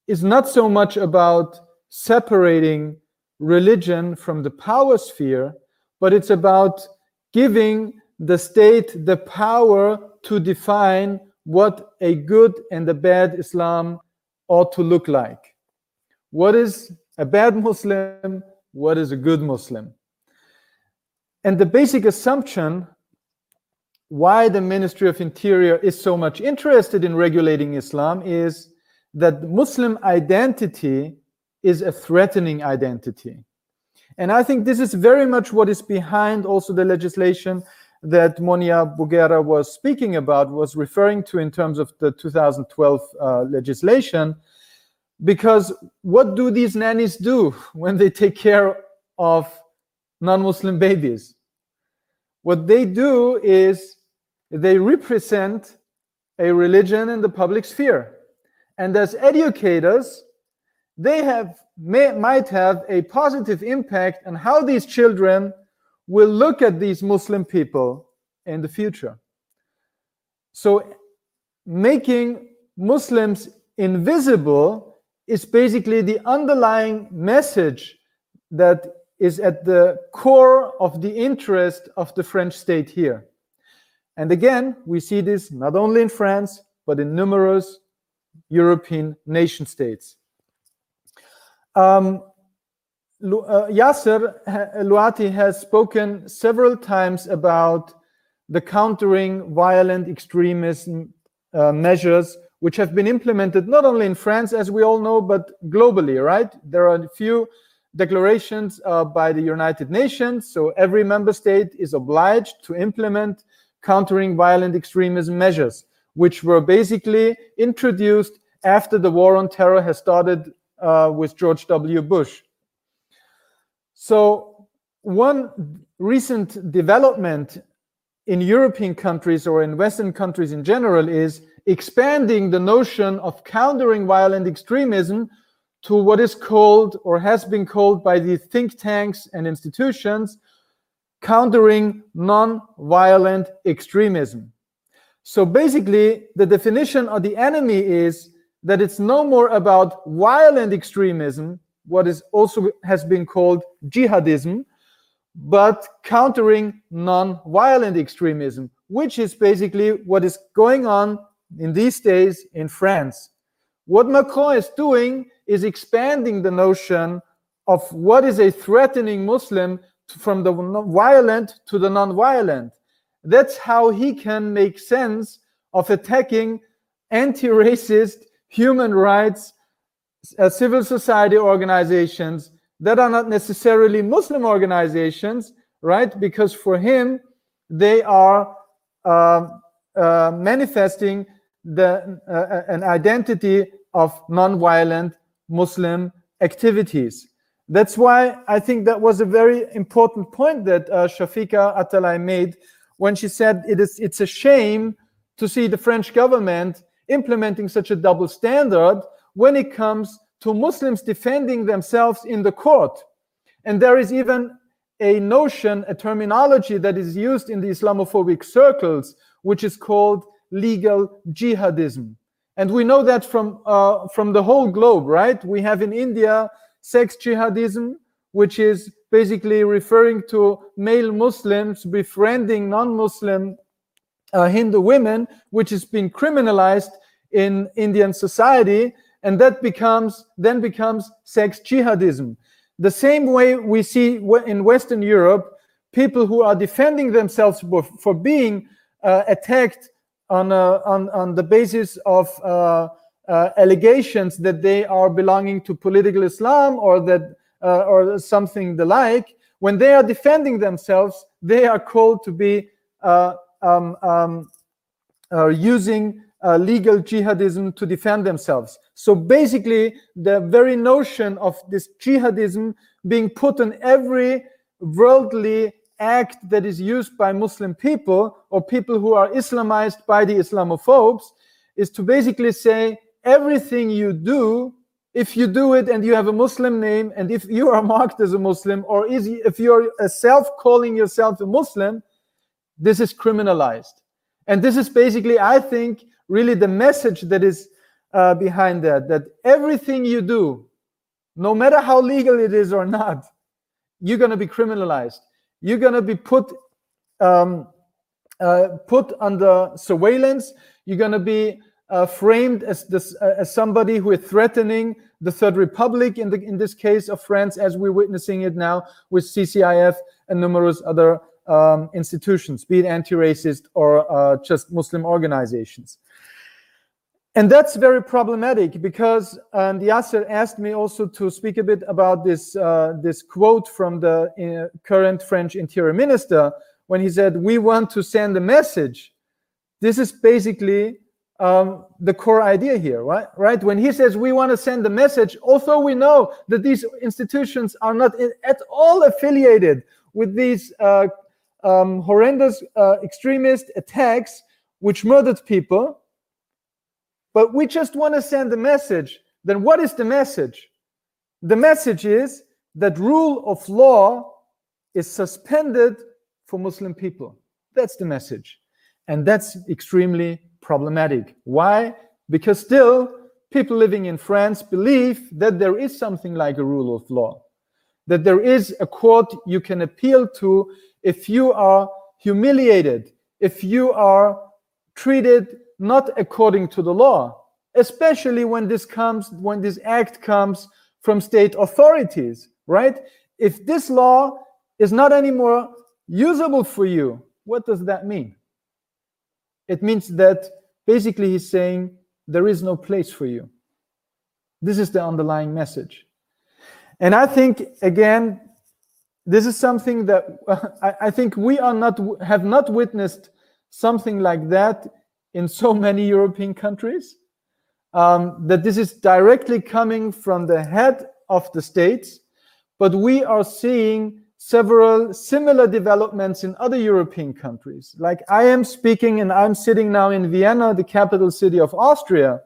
is not so much about separating religion from the power sphere, but it's about giving the state the power to define what a good and a bad Islam ought to look like. What is a bad Muslim? What is a good Muslim? And the basic assumption why the Ministry of Interior is so much interested in regulating Islam is that Muslim identity is a threatening identity. And I think this is very much what is behind also the legislation that Monia Bruguera was speaking about was referring to in terms of the 2012 uh, legislation. Because what do these nannies do *laughs* when they take care of non Muslim babies? What they do is they represent a religion in the public sphere. And as educators, they have may, might have a positive impact on how these children will look at these Muslim people in the future. So, making Muslims invisible is basically the underlying message that is at the core of the interest of the French state here. And again, we see this not only in France, but in numerous European nation states. Um, uh, Yasser Louati has spoken several times about the countering violent extremism uh, measures which have been implemented not only in France, as we all know, but globally, right? There are a few declarations uh, by the United Nations. So every member state is obliged to implement countering violent extremism measures, which were basically introduced after the war on terror has started uh, with George W. Bush. So, one recent development in European countries or in Western countries in general is expanding the notion of countering violent extremism to what is called or has been called by the think tanks and institutions countering non-violent extremism. So basically, the definition of the enemy is that it's no more about violent extremism, what is also has been called jihadism, but countering non-violent extremism, which is basically what is going on in these days in France. What Macron is doing is expanding the notion of what is a threatening Muslim from the violent to the non-violent. That's how he can make sense of attacking anti-racist human rights uh, civil society organizations that are not necessarily Muslim organizations, right? Because for him, they are uh, uh, manifesting the uh, an identity of non-violent Muslim activities. That's why I think that was a very important point that uh, Shafika Atalay made when she said it is it's a shame to see the French government implementing such a double standard when it comes to Muslims defending themselves in the court. And there is even a notion, a terminology that is used in the Islamophobic circles, which is called legal jihadism. And we know that from uh, from the whole globe, right? We have in India sex jihadism, which is basically referring to male Muslims befriending non-Muslim uh, Hindu women, which has been criminalized in Indian society, and that becomes then becomes sex jihadism. The same way we see in Western Europe, people who are defending themselves for, for being uh, attacked on, uh, on on the basis of uh, uh, allegations that they are belonging to political Islam or that uh, or something the like. When they are defending themselves, they are called to be uh, um, um, using legal jihadism to defend themselves. So basically, the very notion of this jihadism being put on every worldly act that is used by Muslim people or people who are Islamized by the Islamophobes is to basically say everything you do, if you do it and you have a Muslim name, and if you are *laughs* marked as a Muslim, or is if you're a self calling yourself a Muslim, this is criminalized. And this is basically, I think, really the message that is uh, behind that that everything you do, no matter how legal it is or not, you're going to be criminalized. You're going to be put um, put under surveillance. You're going to be uh, framed as this uh, as somebody who is threatening the Third Republic in the in this case of France, as we're witnessing it now with CCIF and numerous other um, institutions, be it anti-racist or uh, just Muslim organizations. And that's very problematic because um, Yasser asked me also to speak a bit about this uh, this quote from the uh, current French Interior Minister when he said, "We want to send a message." This is basically um, the core idea here, right? Right? When he says we want to send a message, although we know that these institutions are not in, at all affiliated with these uh, um, horrendous uh, extremist attacks which murdered people but we just want to send a message. Then what is the message? The message is that rule of law is suspended for Muslim people. That's the message. And that's extremely problematic. Why? Because still, people living in France believe that there is something like a rule of law, that there is a court you can appeal to if you are humiliated, if you are treated not according to the law. especially when this comes, when this act comes from state authorities, right? If this law is not anymore usable for you, what does that mean? It means that basically he's saying there is no place for you. This is the underlying message. And I think, again, this is something that *laughs* I, I think we are not have not witnessed something like that in so many European countries. Um, that this is directly coming from the head of the states, but we are seeing several similar developments in other European countries. Like I am speaking and I'm sitting now in Vienna, the capital city of Austria.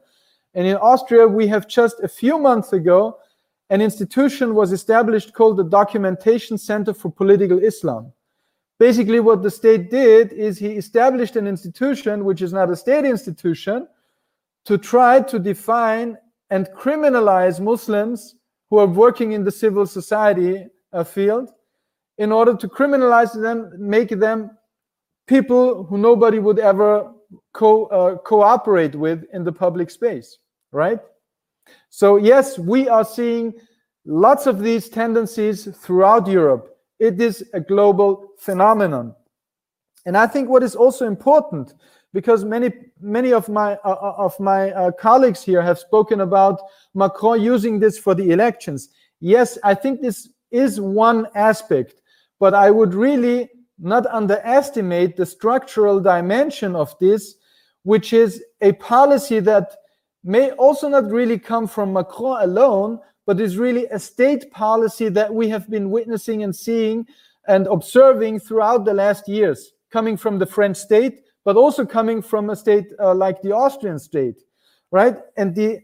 And in Austria, we have just a few months ago, an institution was established called the Documentation Center for Political Islam. Basically, what the state did is he established an institution, which is not a state institution, to try to define and criminalize Muslims who are working in the civil society uh, field in order to criminalize them, make them people who nobody would ever co uh, cooperate with in the public space, right? So yes, we are seeing lots of these tendencies throughout Europe. It is a global phenomenon. And I think what is also important, because many many of my uh, uh of my uh, colleagues here have spoken about Macron using this for the elections. Yes, I think this is one aspect but I would really not underestimate the structural dimension of this, which is a policy that may also not really come from Macron alone, but is really a state policy that we have been witnessing and seeing and observing throughout the last years, coming from the French state, but also coming from a state uh, like the Austrian state, right? And the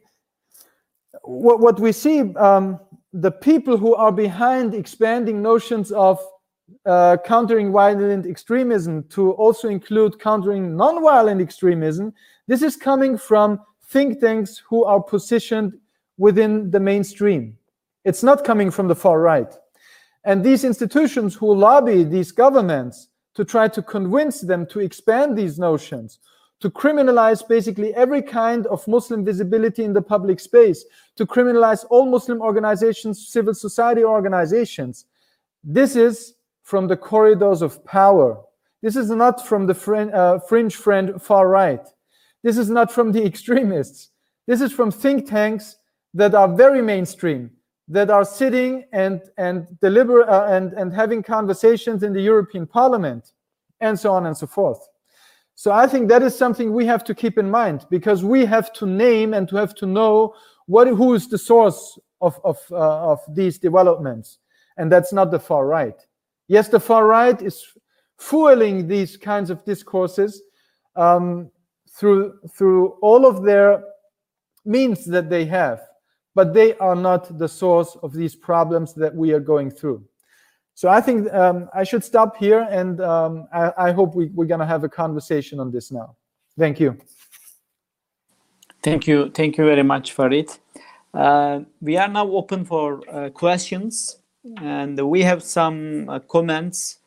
what, what we see, um, the people who are behind expanding notions of uh, countering violent extremism to also include countering non-violent extremism, this is coming from think tanks who are positioned within the mainstream. It's not coming from the far right. And these institutions who lobby these governments to try to convince them to expand these notions, to criminalize basically every kind of Muslim visibility in the public space, to criminalize all Muslim organizations, civil society organizations. This is from the corridors of power. This is not from the frin uh, fringe friend far right. This is not from the *laughs* extremists. This is from think tanks that are very mainstream, that are sitting and and deliver uh, and and having conversations in the European Parliament, and so on and so forth. So I think that is something we have to keep in mind because we have to name and to have to know what who is the source of of uh, of these developments, and that's not the far right. Yes, the far right is fueling these kinds of discourses um, through through all of their means that they have, but they are not the source of these problems that we are going through. So I think um, I should stop here, and um, I, I, hope we, we're going to have a conversation on this now. Thank you. Thank you. Thank you very much, Farid. Uh, we are now open for uh, questions and we have some uh, comments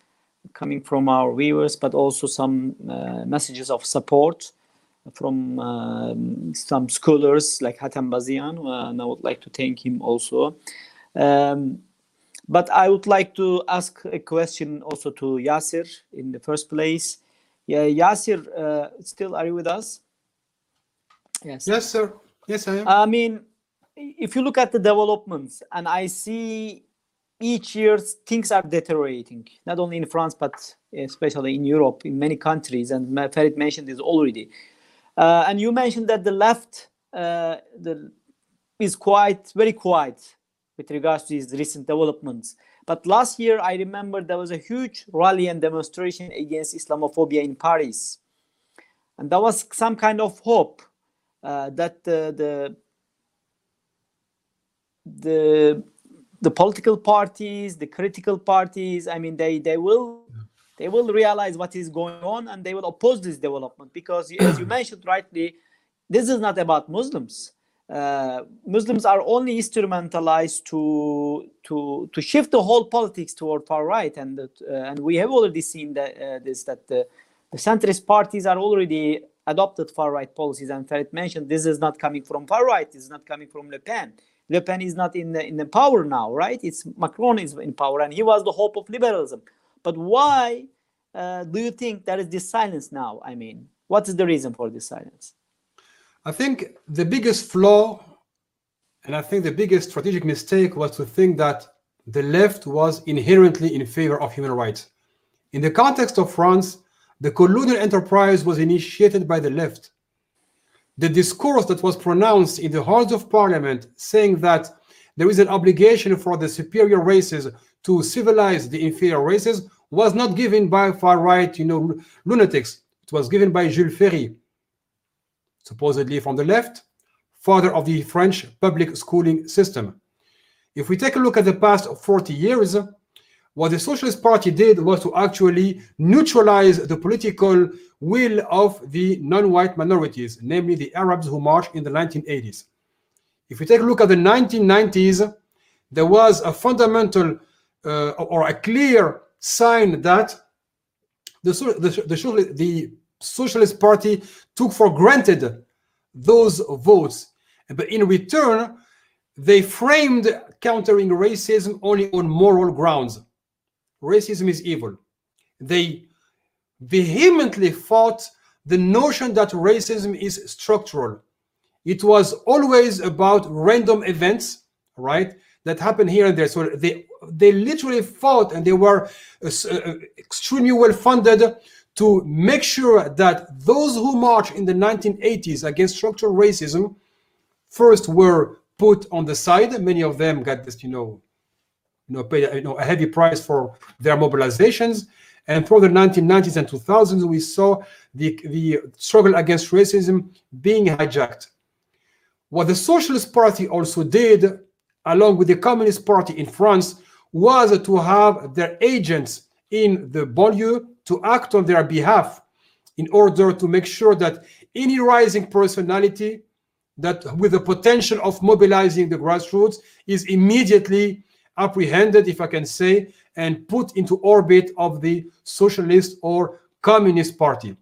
coming from our viewers, but also some uh, messages of support from um, some scholars like Hatem Bazian, uh, and I would like to thank him also. Um, but I would like to ask a question also to Yasser in the first place. Yeah, Yasser, uh, still are you with us? Yes. Yes, sir. Yes, I am. I mean, if you look at the developments, and I see each year things are deteriorating, not only in France, but especially in Europe, in many countries. And Ferit mentioned this already. Uh, and you mentioned that the left uh, the, is quite, very quiet with regards to these recent developments. But last year, I remember there was a huge rally and demonstration against Islamophobia in Paris. And there was some kind of hope uh, that the, the, the the political parties, the critical parties, I mean, they they will they will realize what is going on and they will oppose this development because, as you *clears throat* mentioned rightly, this is not about Muslims. Uh, Muslims are only instrumentalized to to to shift the whole politics toward far right, and uh, and we have already seen that uh, this that the, the centrist parties are already adopted far right policies. And Ferit mentioned this is not coming from far right. It's not coming from Le Pen. Le Pen is not in the in the power now, right? It's Macron is in power, and he was the hope of liberalism. But why uh, do you think there is this silence now? I mean, what is the reason for this silence? I think the biggest flaw, and I think the biggest strategic mistake was to think that the left was inherently in favor of human rights. In the context of France, the colonial enterprise was initiated by the left. The discourse that was pronounced in the halls of parliament saying that there is an obligation for the superior races to civilize the inferior races was not given by far right, you know, lunatics. It was given by Jules Ferry, supposedly from the left, father of the French public schooling system. If we take a look at the past 40 years, what the Socialist Party did was to actually neutralize the political will of the non-white minorities, namely the Arabs who marched in the 1980s. If we take a look at the 1990s, there was a fundamental uh, or a clear sign that the, the, the, the Socialist Party took for granted those votes. But in return, they framed countering racism only on moral grounds. Racism is evil. They vehemently fought the notion that racism is structural. It was always about random events, right, that happen here and there. So they they literally fought and they were uh, uh, extremely well funded to make sure that those who marched in the 1980s against structural racism first were put on the side. Many of them got this, you know, you know, paid you know, a heavy price for their mobilizations. And through the 1990s and 2000s, we saw the, the struggle against racism being hijacked. What the Socialist Party also did, along with the Communist Party in France, was to have their agents in the banlieue to act on their behalf in order to make sure that any rising personality that with the potential of mobilizing the grassroots is immediately apprehended, if I can say, and put into orbit of the socialist or communist party.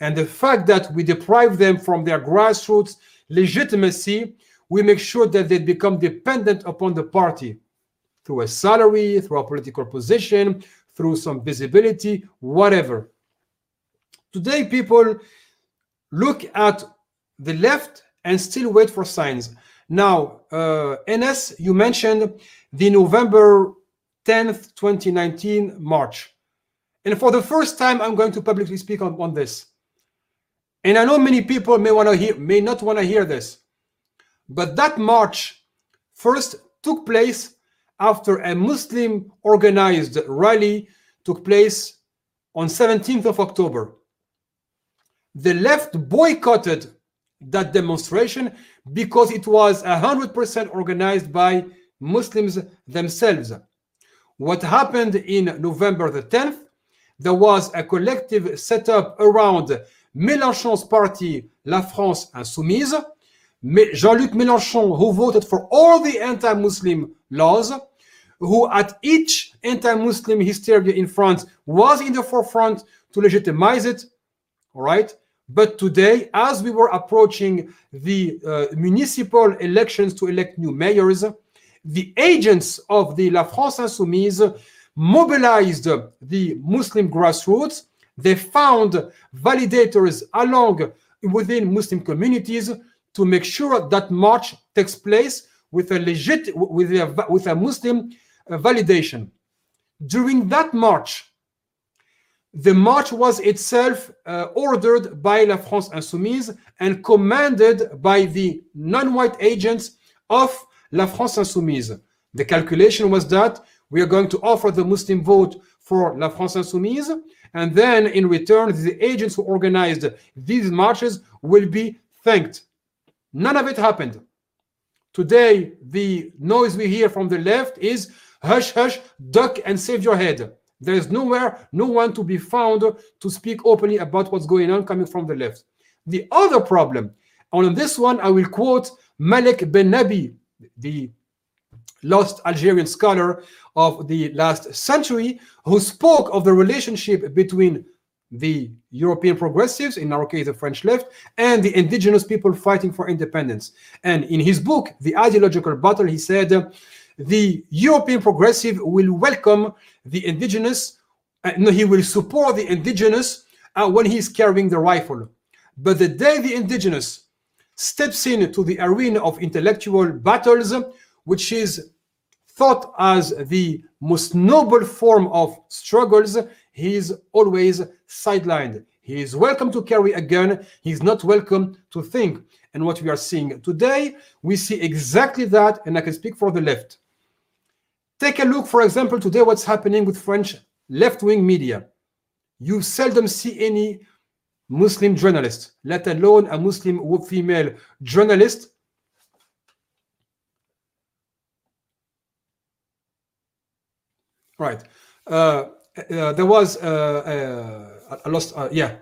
And the fact that we deprive them from their grassroots legitimacy, we make sure that they become dependent upon the party through a salary, through a political position, through some visibility, whatever. Today, people look at the left and still wait for signs. Now, uh, Enes, you mentioned the November 10th, 2019 March. And for the first time, I'm going to publicly speak on, on this. And I know many people may want to hear, may not want to hear this, but that march first took place after a Muslim organized rally took place on 17th of October. The left boycotted that demonstration because it was 100% organized by Muslims themselves. What happened in November the 10th, there was a collective set up around Mélenchon's party, La France Insoumise, Jean-Luc Mélenchon, who voted for all the anti-Muslim laws, who at each anti-Muslim hysteria in France was in the forefront to legitimize it, all right? But today, as we were approaching the uh, municipal elections to elect new mayors, the agents of the La France Insoumise mobilized the Muslim grassroots. They found validators along within Muslim communities to make sure that march takes place with a legit with a, with a Muslim validation. During that march, the march was itself uh, ordered by La France Insoumise and commanded by the non-white agents of La France Insoumise. The calculation was that we are going to offer the Muslim vote for La France Insoumise, and then in return, the agents who organized these marches will be thanked. None of it happened. Today, the noise we hear from the left is hush, hush, duck and save your head. There is nowhere, no one to be found to speak openly about what's going on coming from the left. The other problem, on this one, I will quote Malek Ben Nabi, the lost Algerian scholar of the last century, who spoke of the relationship between the European progressives, in our case, the French left, and the indigenous people fighting for independence. And in his book, The Ideological Battle, he said, the European progressive will welcome the indigenous, uh, no, he will support the indigenous uh, when he's carrying the rifle. But the day the indigenous steps into the arena of intellectual battles, which is thought as the most noble form of struggles, he is always sidelined. He is welcome to carry a gun. He's not welcome to think. And what we are seeing today, we see exactly that. And I can speak for the left. Take a look, for example, today what's happening with French left-wing media. You seldom see any Muslim journalist, let alone a Muslim female journalist. Right. Uh, uh, there was uh, I lost. yeah,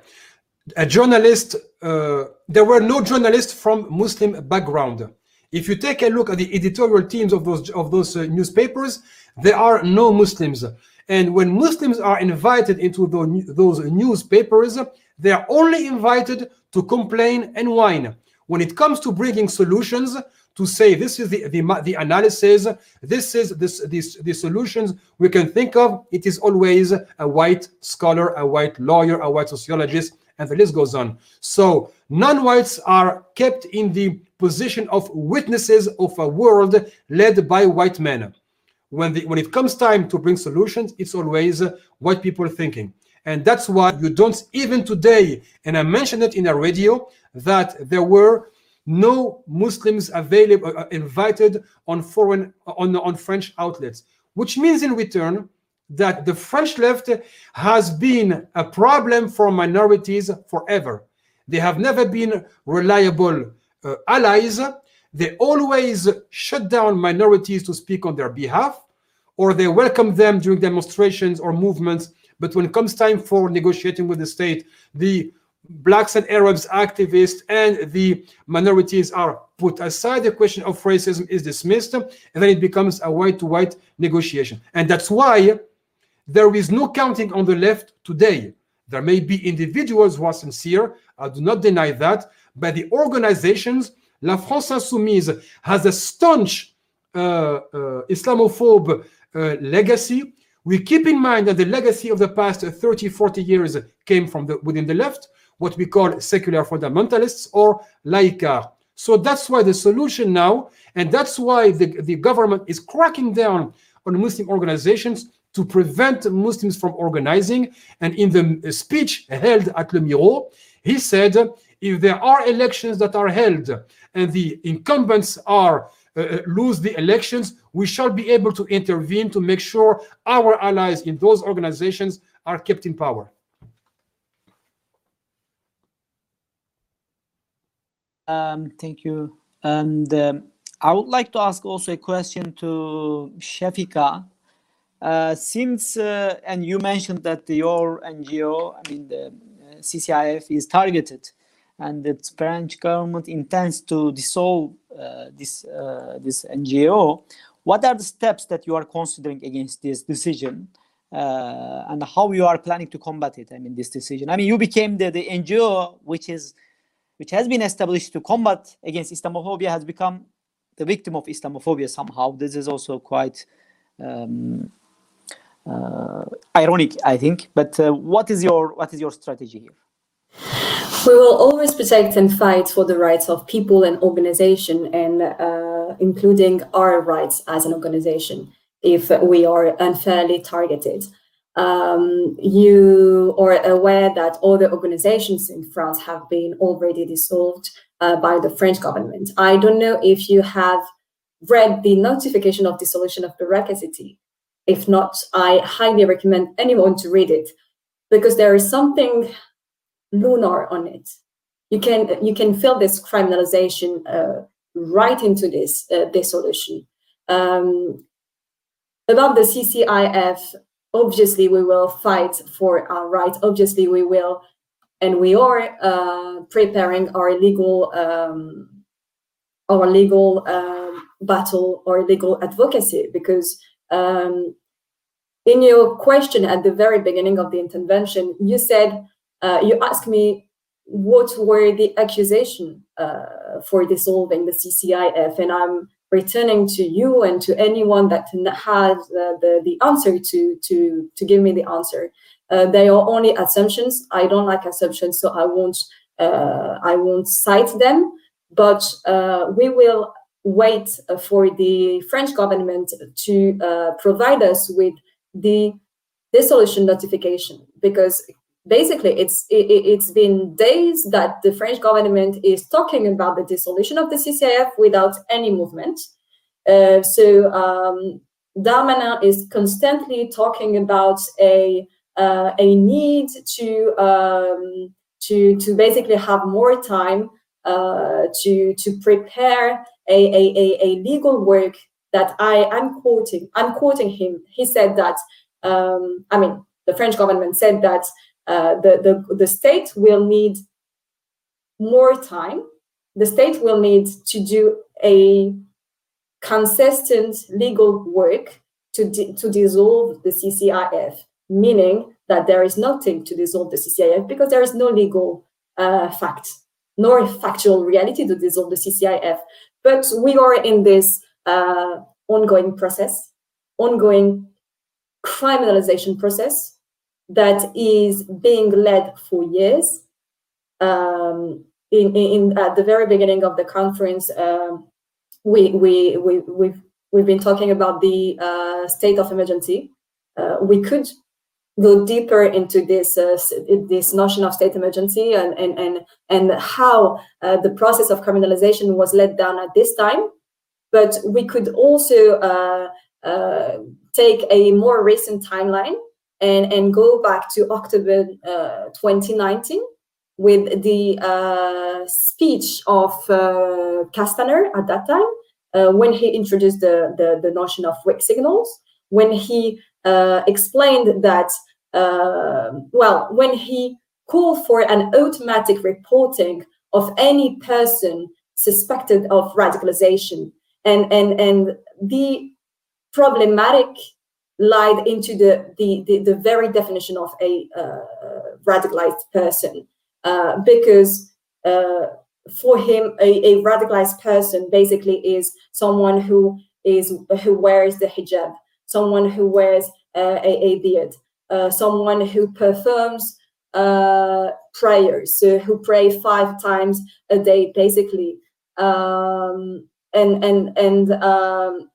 a journalist. there were no journalists from Muslim background. If you take a look at the editorial teams of those of those newspapers, there are no Muslims. And when Muslims are invited into those newspapers, they are only invited to complain and whine. When it comes to bringing solutions, to say this is the, the, the analysis, this is this, this, the solutions we can think of, it is always a white scholar, a white lawyer, a white sociologist, and the list goes on. So non-whites are kept in the position of witnesses of a world led by white men. When, the, when it comes time to bring solutions, it's always white people thinking. And that's why you don't even today, and I mentioned it in a radio, that there were no Muslims available uh, invited on foreign on, on French outlets, which means in return that the French left has been a problem for minorities forever. They have never been reliable uh, allies. They always shut down minorities to speak on their behalf, or they welcome them during demonstrations or movements but when it comes time for negotiating with the state, the blacks and Arabs activists and the minorities are put aside. The question of racism is dismissed, and then it becomes a white to white negotiation. And that's why there is no counting on the left today. There may be individuals who are sincere, I do not deny that, but the organizations, La France Insoumise has a staunch uh, uh, Islamophobe uh, legacy we keep in mind that the legacy of the past 30, 40 years came from the, within the left, what we call secular fundamentalists or laïcards. So that's why the solution now, and that's why the, the government is cracking down on Muslim organizations to prevent Muslims from organizing. And in the uh, speech held at Les Mureaux, he said, if there are elections that are held and the incumbents are uh, uh, lose the elections, we shall be able to intervene to make sure our allies in those organizations are kept in power. Um, thank you. And um, I would like to ask also a question to Shafika. Uh, since, uh, and you mentioned that your NGO, I mean, the uh, CCIF is targeted and the French government intends to dissolve uh, this uh, this NGO. What are the steps that you are considering against this decision, uh, and how you are planning to combat it? I mean, this decision. I mean, you became the, the NGO which is which has been established to combat against Islamophobia has become the victim of Islamophobia somehow. This is also quite um, uh, ironic, I think. But uh, what is your what is your strategy here? We will always protect and fight for the rights of people and organization, and uh, including our rights as an organization if we are unfairly targeted. Um, you are aware that all the organizations in France have been already dissolved uh, by the French government. I don't know if you have read the notification of dissolution of Baraka City. If not, I highly recommend anyone to read it because there is something lunar on it. You can you can feel this criminalization uh, right into this uh, dissolution. Um, about the CCIF, obviously we will fight for our rights. Obviously we will, and we are uh, preparing our legal um, our legal um, battle or legal advocacy because um, in your question at the very beginning of the intervention, you said uh, you ask me what were the accusation uh, for dissolving the CCIF, and I'm returning to you and to anyone that has uh, the the answer to to to give me the answer. Uh, they are only assumptions. I don't like assumptions, so I won't uh, I won't cite them. But uh, we will wait for the French government to provide us with the dissolution notification because basically it's it, has been days that the French government is talking about the dissolution of the CCIF without any movement. Uh, so um, Darmanin is constantly talking about a uh, a need to um, to to basically have more time uh, to to prepare a, a, a, legal work that I am quoting. I'm quoting him. He said that um, I mean the French government said that uh, the, the the state will need more time. The state will need to do a consistent legal work to, to dissolve the CCIF meaning that there is nothing to dissolve the CCIF because there is no legal uh, fact nor factual reality to dissolve the CCIF. But we are in this uh, ongoing process, ongoing criminalization process that is being led for years. Um, in, in, at the very beginning of the conference, um, we, we, we, we've, we've been talking about the uh, state of emergency. Uh, we could go deeper into this uh, this notion of state emergency and and and, and how uh, the process of criminalization was let down at this time but we could also uh, uh take a more recent timeline and and go back to october uh, 2019 with the uh, speech of Castaner at that time when he introduced the, the, the notion of weak signals when he uh, explained that, uh, well, when he called for an automatic reporting of any person suspected of radicalization, and and and the problematic lied into the the the, the very definition of a uh, radicalized person, uh, because. Uh, for him, a, a radicalized person basically is someone who is who wears the hijab, someone who wears uh, a, a, beard, uh, someone who performs uh, prayers, so who pray five times a day, basically, um, and and and um,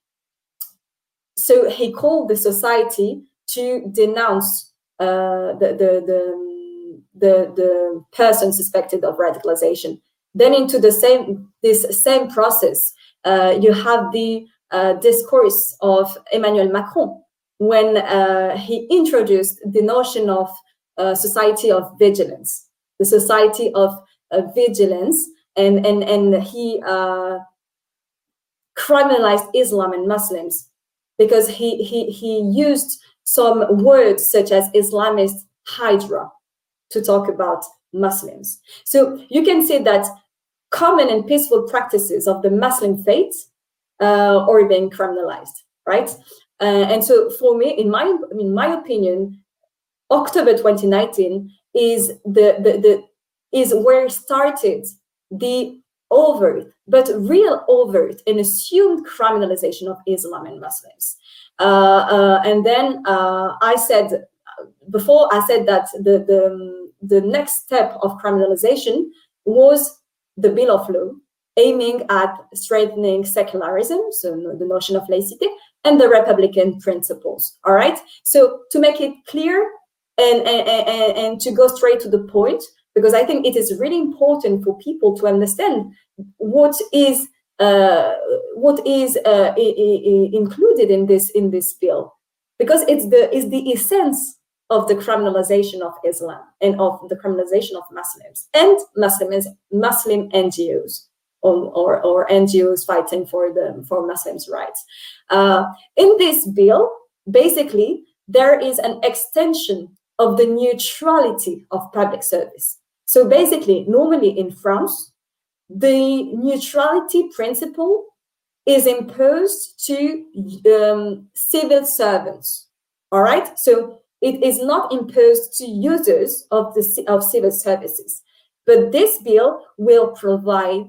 so he called the society to denounce uh, the, the, the the the person suspected of radicalization. Then into the same this same process, uh, you have the uh, discourse of Emmanuel Macron when uh, he introduced the notion of uh, society of vigilance, the society of uh, vigilance, and and and he criminalized Islam and Muslims because he he he used some words such as Islamist hydra to talk about Muslims. So you can say that common and peaceful practices of the Muslim faith uh, or being criminalized, right? Uh, and so for me, in my in my opinion, October 2019 is the, the, the is where started the overt but real overt and assumed criminalization of Islam and Muslims. Uh, uh, and then uh, I said before I said that the, the the next step of criminalization was the bill of law aiming at strengthening secularism, so the notion of laicity, and the Republican principles. All right. So to make it clear and, and, and, and to go straight to the point, because I think it is really important for people to understand what is uh, what is uh, included in this in this bill, because it's the is the essence of the criminalization of Islam and of the criminalization of Muslims and Muslims Muslim NGOs or, or, or NGOs fighting for the for Muslims' rights. Uh, in this bill, basically, there is an extension of the neutrality of public service. So basically, normally in France, the neutrality principle is imposed to um, civil servants. All right. So it is not imposed to users of the of civil services. But this bill will provide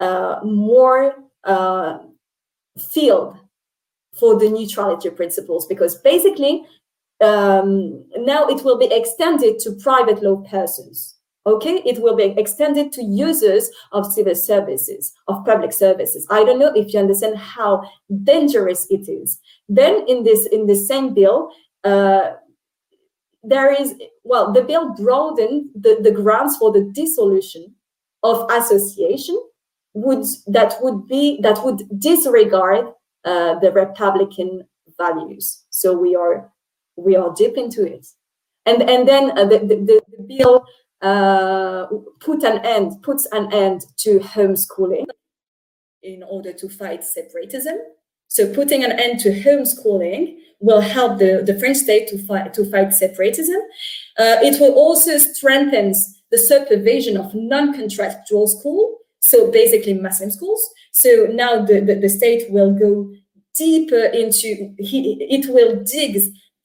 uh, more uh, field for the neutrality principles because basically um, now it will be extended to private law persons. Okay, it will be extended to users of civil services, of public services. I don't know if you understand how dangerous it is. Then in this in the same bill, uh, there is well, the bill broadened the, the grounds for the dissolution of association would that would be that would disregard uh, the Republican values. So we are we are deep into it, and and then uh, the, the, the bill uh, put an end puts an end to homeschooling in order to fight separatism. So putting an end to homeschooling will help the, the French state to fight to fight separatism. Uh, it will also strengthen the supervision of non-contractual school, so basically Muslim schools. So now the, the, the state will go deeper into he, it will dig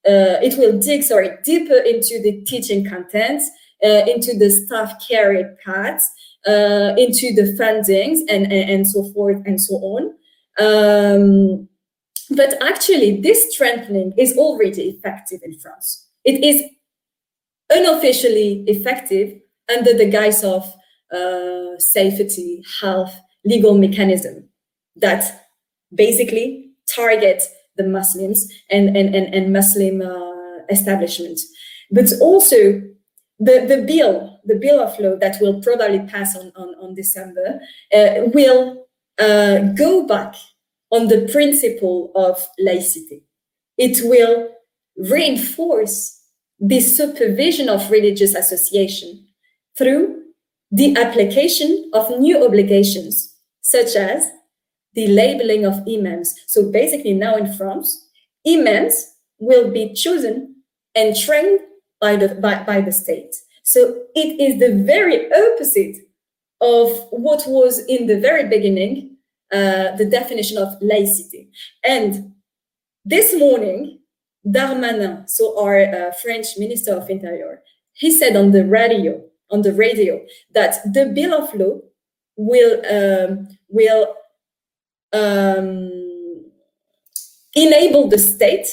uh, it will dig sorry deeper into the teaching contents uh, into the staff career paths uh, into the fundings and, and, and so forth and so on um, but actually, this strengthening is already effective in France. It is unofficially effective under the guise of uh, safety, health, legal mechanism that basically target the Muslims and, and, and, and Muslim uh, establishment. But also the, the bill, the bill of law that will probably pass on, on, on December uh, will uh, go back on the principle of laicity. It will reinforce the supervision of religious association through the application of new obligations, such as the labeling of imams. So basically, now in France, imams will be chosen and trained by the, by, by the state. So it is the very opposite of what was in the very beginning uh, the definition of laicity. And this morning, Darmanin, so our uh, French Minister of Interior, he said on the radio, on the radio, that the Bill of Law will um, will um, enable the state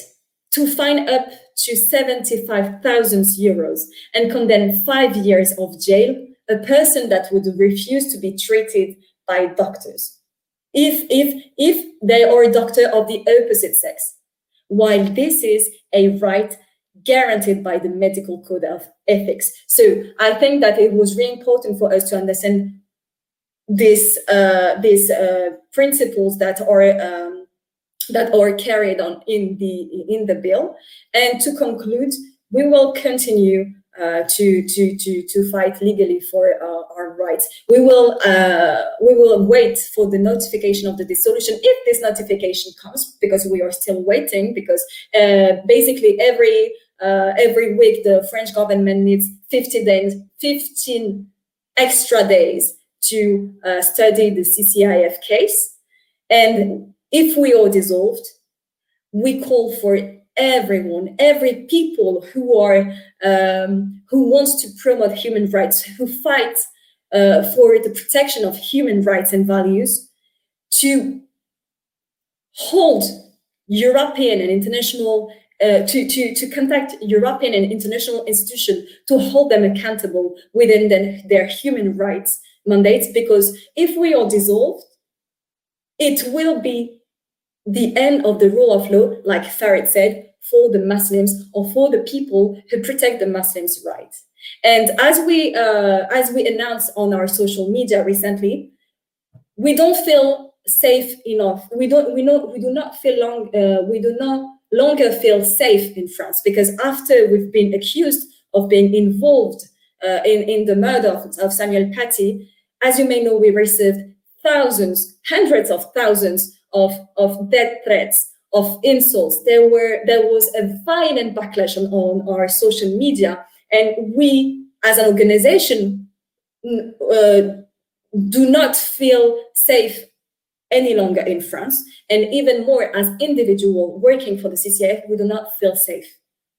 to fine up to 75,000 euros and condemn five years of jail a person that would refuse to be treated by doctors. If if if they are a doctor of the opposite sex. While this is a right guaranteed by the medical code of ethics. So i think that it was really important for us to understand this uh, these uh, principles that are um, that are carried on in the in the bill and to conclude we will continue uh, to to to to fight legally for uh, our rights. We will uh, we will wait for the notification of the dissolution if this notification comes because we are still waiting because uh, basically every uh, every week the French government needs 50 days 15 extra days to study the CCIF case and if we are dissolved we call for everyone, every people who are um, who wants to promote human rights, who fight uh, for the protection of human rights and values, to hold European and international uh, to, to, to contact European and international institutions to hold them accountable within the, their human rights mandates. Because if we are dissolved, it will be the end of the rule of law, like Farid said, for the Muslims or for the people who protect the Muslims' rights. And as we uh, as we announced on our social media recently, we don't feel safe enough. We don't we know we do not feel long uh, we do not longer feel safe in France because after we've been accused of being involved uh, in in the murder of, of Samuel Paty, as you may know, we received thousands, hundreds of thousands of of death threats of insults. There were there was a violent backlash on, on our social media, and we as an organization uh, do not feel safe any longer in France, and even more as individual working for the CCIF, we do not feel safe.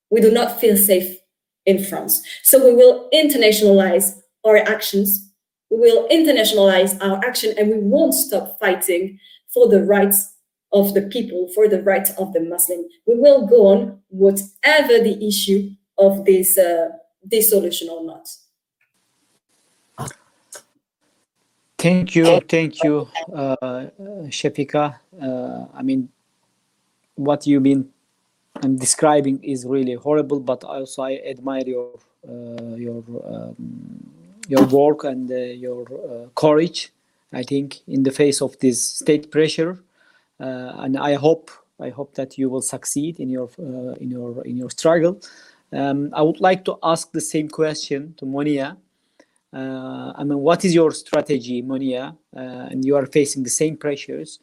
we do not feel safe in France. So we will internationalize our actions, we will internationalize our action, and we won't stop fighting for the rights of the people, for the rights of the Muslim. We will go on whatever the issue of this, uh, this solution or not. Thank you, thank you, uh, Shafika. Uh, I mean, what you've been um, describing is really horrible, but also I admire your uh, your um, your work and uh, your uh, courage. I think in the face of this state pressure, uh, and I hope I hope that you will succeed in your uh, in your in your struggle. Um, I would like to ask the same question to Monia. Uh, I mean, what is your strategy, Monia? Uh, and you are facing the same pressures,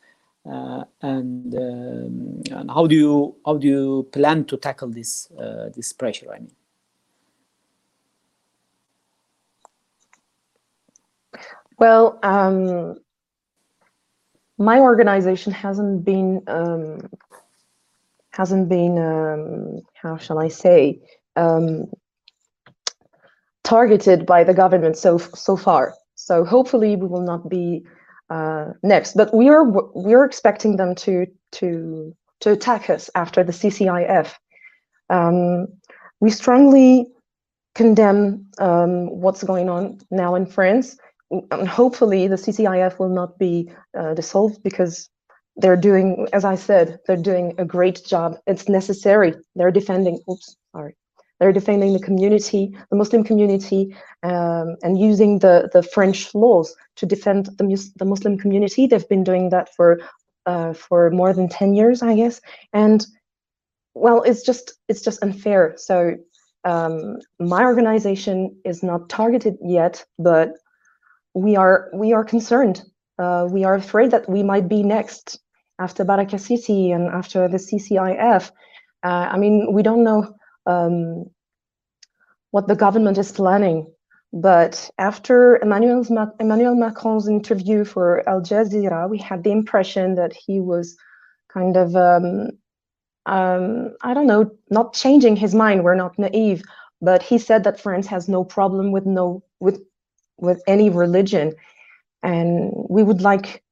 uh, and, um, and how do you how do you plan to tackle this uh, this pressure? I mean, Well, um, my organization hasn't been um, hasn't been um, how shall I say um, targeted by the government so so far. So hopefully we will not be uh, next. But we are we are expecting them to to to attack us after the CCIF. Um, we strongly condemn um, what's going on now in France hopefully the CCIF will not be uh, dissolved because they're doing, as I said, they're doing a great job. It's necessary. They're defending. Oops, sorry. They're defending the community, the Muslim community, um, and using the the French laws to defend the mus the Muslim community. They've been doing that for uh, for more than ten years, I guess. And well, it's just it's just unfair. So um, my organization is not targeted yet, but we are we are concerned. Uh, we are afraid that we might be next after Baraka City and after the CCIF. Uh, I mean, we don't know um, what the government is planning, but after Emmanuel, Emmanuel Macron's interview for Al Jazeera, we had the impression that he was kind of, um, um, I don't know, not changing his mind. We're not naive, but he said that France has no problem with no with with any religion. And we would like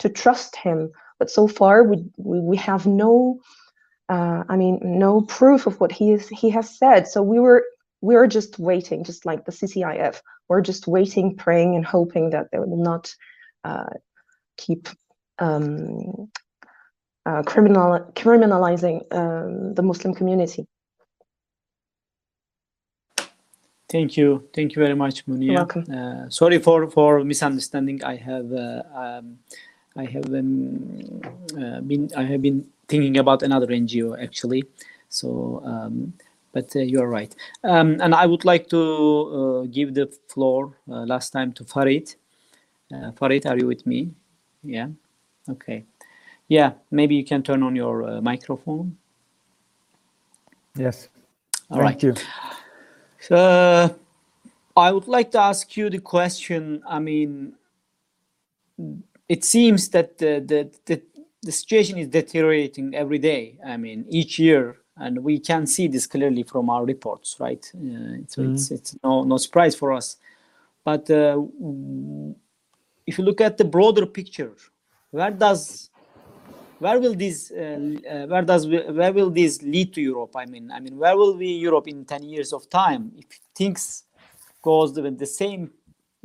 to trust him. But so far we we, we have no uh, i mean no proof of what he is he has said. So we were we were just waiting just like the ccif we're just waiting praying and hoping that they will not uh, keep um, uh, criminal criminalizing um, the muslim community Thank you. Thank you very much, Monia. You're welcome. Uh, sorry for, for misunderstanding. I have uh, um, I have um, uh, been I have been thinking about another NGO actually. So, um, but uh, you are right. Um, and I would like to uh, give the floor uh, last time to Farid. Farid, are you with me? Yeah. Okay. Yeah. Maybe you can turn on your microphone. Yes. All Thank right. you. Uh, I would like to ask you the question. I mean, it seems that the, the, the, the situation is deteriorating every day. I mean, each year, and we can see this clearly from our reports, right? Uh, so Mhm. it's it's no no surprise for us. But uh, if you look at the broader picture, where does where will this uh, uh, where does where will this lead to Europe? I mean, I mean, where will be Europe in ten years of time if things goes with the same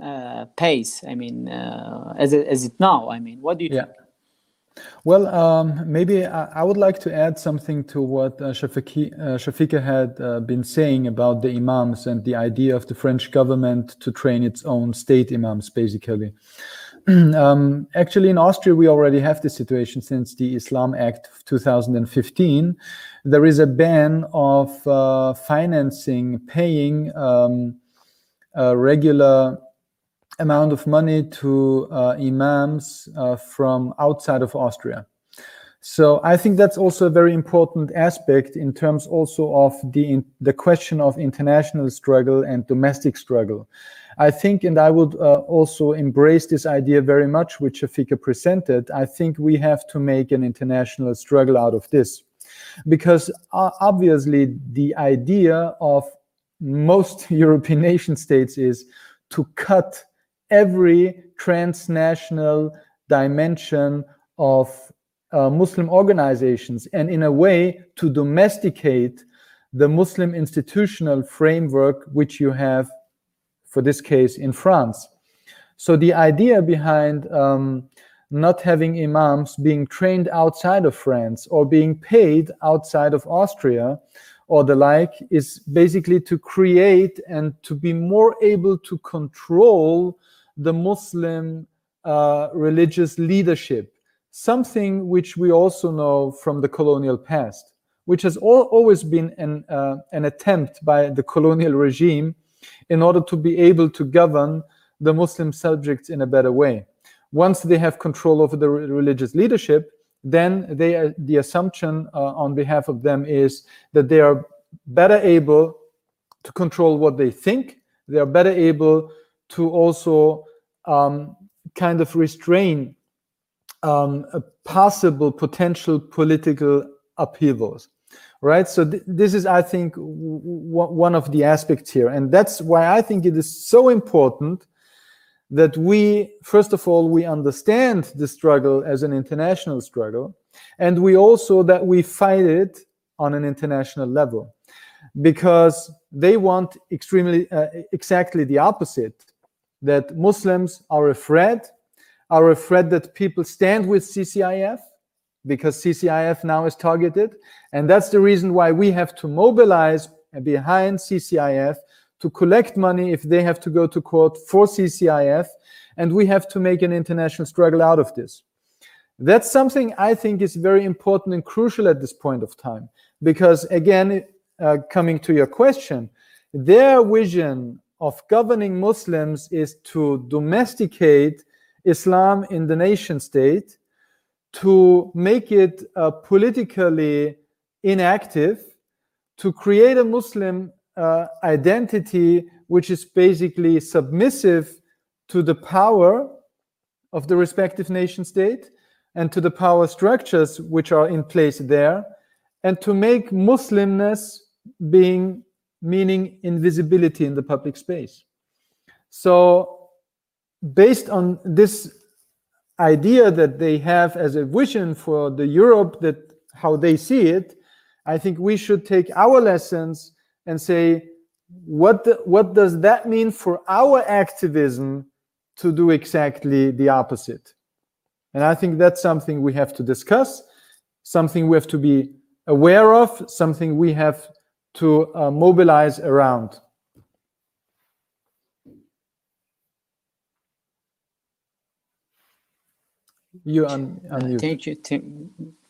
uh, pace? I mean, uh, as it, as it now. I mean, what do you Yeah. think? Well, um, maybe I, I would like to add something to what uh, Shafiki, uh, Shafika had uh, been saying about the imams and the idea of the French government to train its own state imams, basically. *clears throat* um, actually, in Austria, we already have this situation since the Islam Act of 2015. There is a ban of uh, financing, paying um, a regular amount of money to uh, imams uh, from outside of Austria. So I think that's also a very important aspect in terms also of the the question of international struggle and domestic struggle. I think, and I would uh, also embrace this idea very much, which Shafika presented. I think we have to make an international struggle out of this. because uh, obviously the idea of most *laughs* European nation states is to cut every transnational dimension of uh, Muslim organizations and in a way to domesticate the Muslim institutional framework which you have for this case in France. So the idea behind um, not having imams being trained outside of France or being paid outside of Austria or the like is basically to create and to be more able to control the Muslim uh, religious leadership, something which we also know from the colonial past, which has al always been an, uh, an attempt by the colonial regime in order to be able to govern the Muslim subjects in a better way. Once they have control over the re religious leadership, then they the assumption uh, on behalf of them is that they are better able to control what they think. They are better able to also um, kind of restrain um, possible potential political upheavals right? So th this is i think one of the aspects here. And that's why i think it is so important that we first of all we understand the struggle as an international struggle and we also that we fight it on an international level. Because they want extremely uh, exactly the opposite that muslims are afraid are afraid that people stand with ccif because CCIF now is targeted. And that's the reason why we have to mobilize behind CCIF to collect money if they have to go to court for CCIF. And we have to make an international struggle out of this. That's something I think is very important and crucial at this point of time. Because again, uh, coming to your question, their vision of governing Muslims is to domesticate Islam in the nation state to make it uh, politically inactive, to create a Muslim uh, identity which is basically submissive to the power of the respective nation state and to the power structures which are in place there, and to make Muslimness being meaning invisibility in the public space. So, based on this idea that they have as a vision for the Europe that how they see it, I think we should take our lessons and say, what the, what does that mean for our activism to do exactly the opposite? And I think that's something we have to discuss, something we have to be aware of, something we have to uh, mobilize around. You un unmute. Thank you,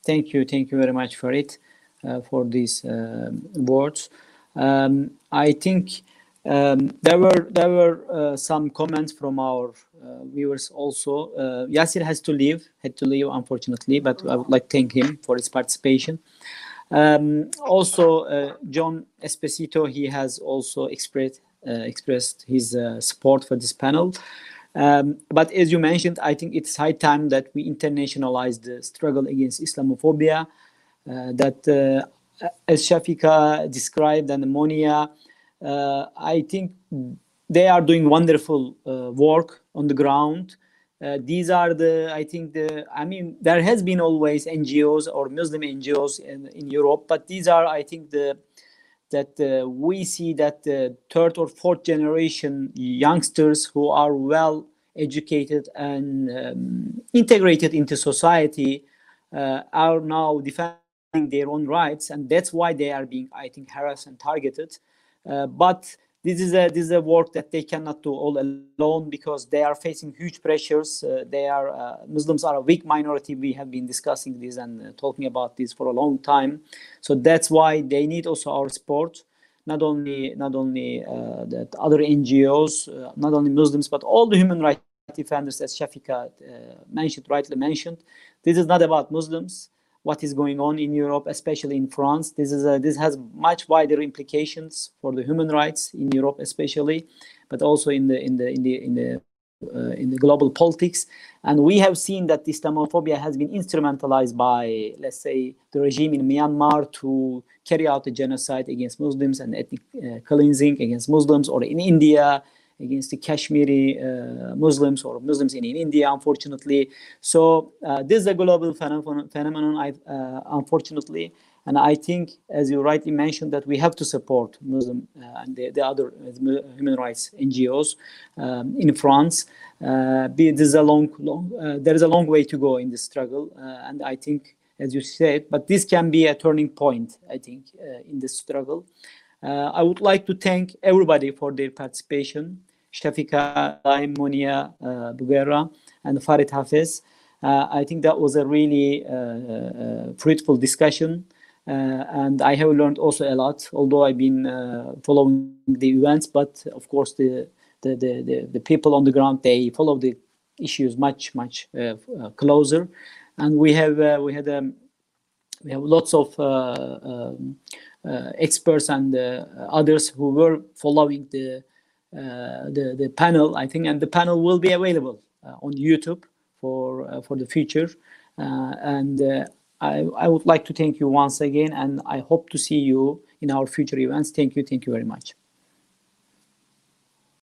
thank you, thank you very much for it, uh, for these uh, words. Um, I think um, there were there were uh, some comments from our uh, viewers also. Uh, Yasser has to leave, had to leave unfortunately, but I would like to thank him for his participation. Um, also, uh, John Esposito, he has also expressed expressed his support for this panel. Um, but as you mentioned, I think it's high time that we internationalize the struggle against Islamophobia. Uh, that, uh, as Shafika described, and Monia, uh, I think they are doing wonderful uh, work on the ground. Uh, these are the, I think the, I mean, there has been always NGOs or Muslim NGOs in, in Europe, but these are, I think, the that uh, we see that the third or fourth generation youngsters who are well educated and um, integrated into society uh, are now defending their own rights and that's why they are being i think harassed and targeted. Uh, but this is a this is a work that they cannot do all alone because they are facing huge pressures. Uh, they are uh, muslims are a weak minority. We have been discussing this and uh, talking about this for a long time. So that's why they need also our support. Not only not only uh, that other ngos uh, not only muslims but all the human rights defenders as shafika uh, mentioned rightly mentioned. This is not about muslims what is going on in Europe, especially in France. This is a, this has much wider implications for the human rights in Europe, especially, but also in the in the in the in the uh, in the global politics. And we have seen that Islamophobia has been instrumentalized by, let's say, the regime in Myanmar to carry out the genocide against Muslims and ethnic uh, cleansing against Muslims, or in India against the Kashmiri uh, Muslims or Muslims in, in India, unfortunately. So uh, this is a global phenomenon, I, uh, unfortunately. And I think, as you rightly mentioned, that we have to support Muslim uh, and the, the other human rights NGOs um, in France. Uh, be, this is a long, long uh, there is a long way to go in this struggle, and I think, as you said, but this can be a turning point. I think in this struggle. I would like to thank everybody for their participation. Shafika, Monia uh, Bugera, and Farid Hafez. Uh, I think that was a really uh, fruitful discussion. Uh, and I have learned also a lot, although I've been uh, following the events. But of course, the, the the, the, the, people on the ground they follow the issues much much uh, closer, and we have we had um, we have lots of um, experts and others who were following the Uh, the the panel. I think, and the panel will be available uh, on YouTube for uh, for the future, and. I, I would like to thank you once again, and I hope to see you in our future events. Thank you. Thank you very much.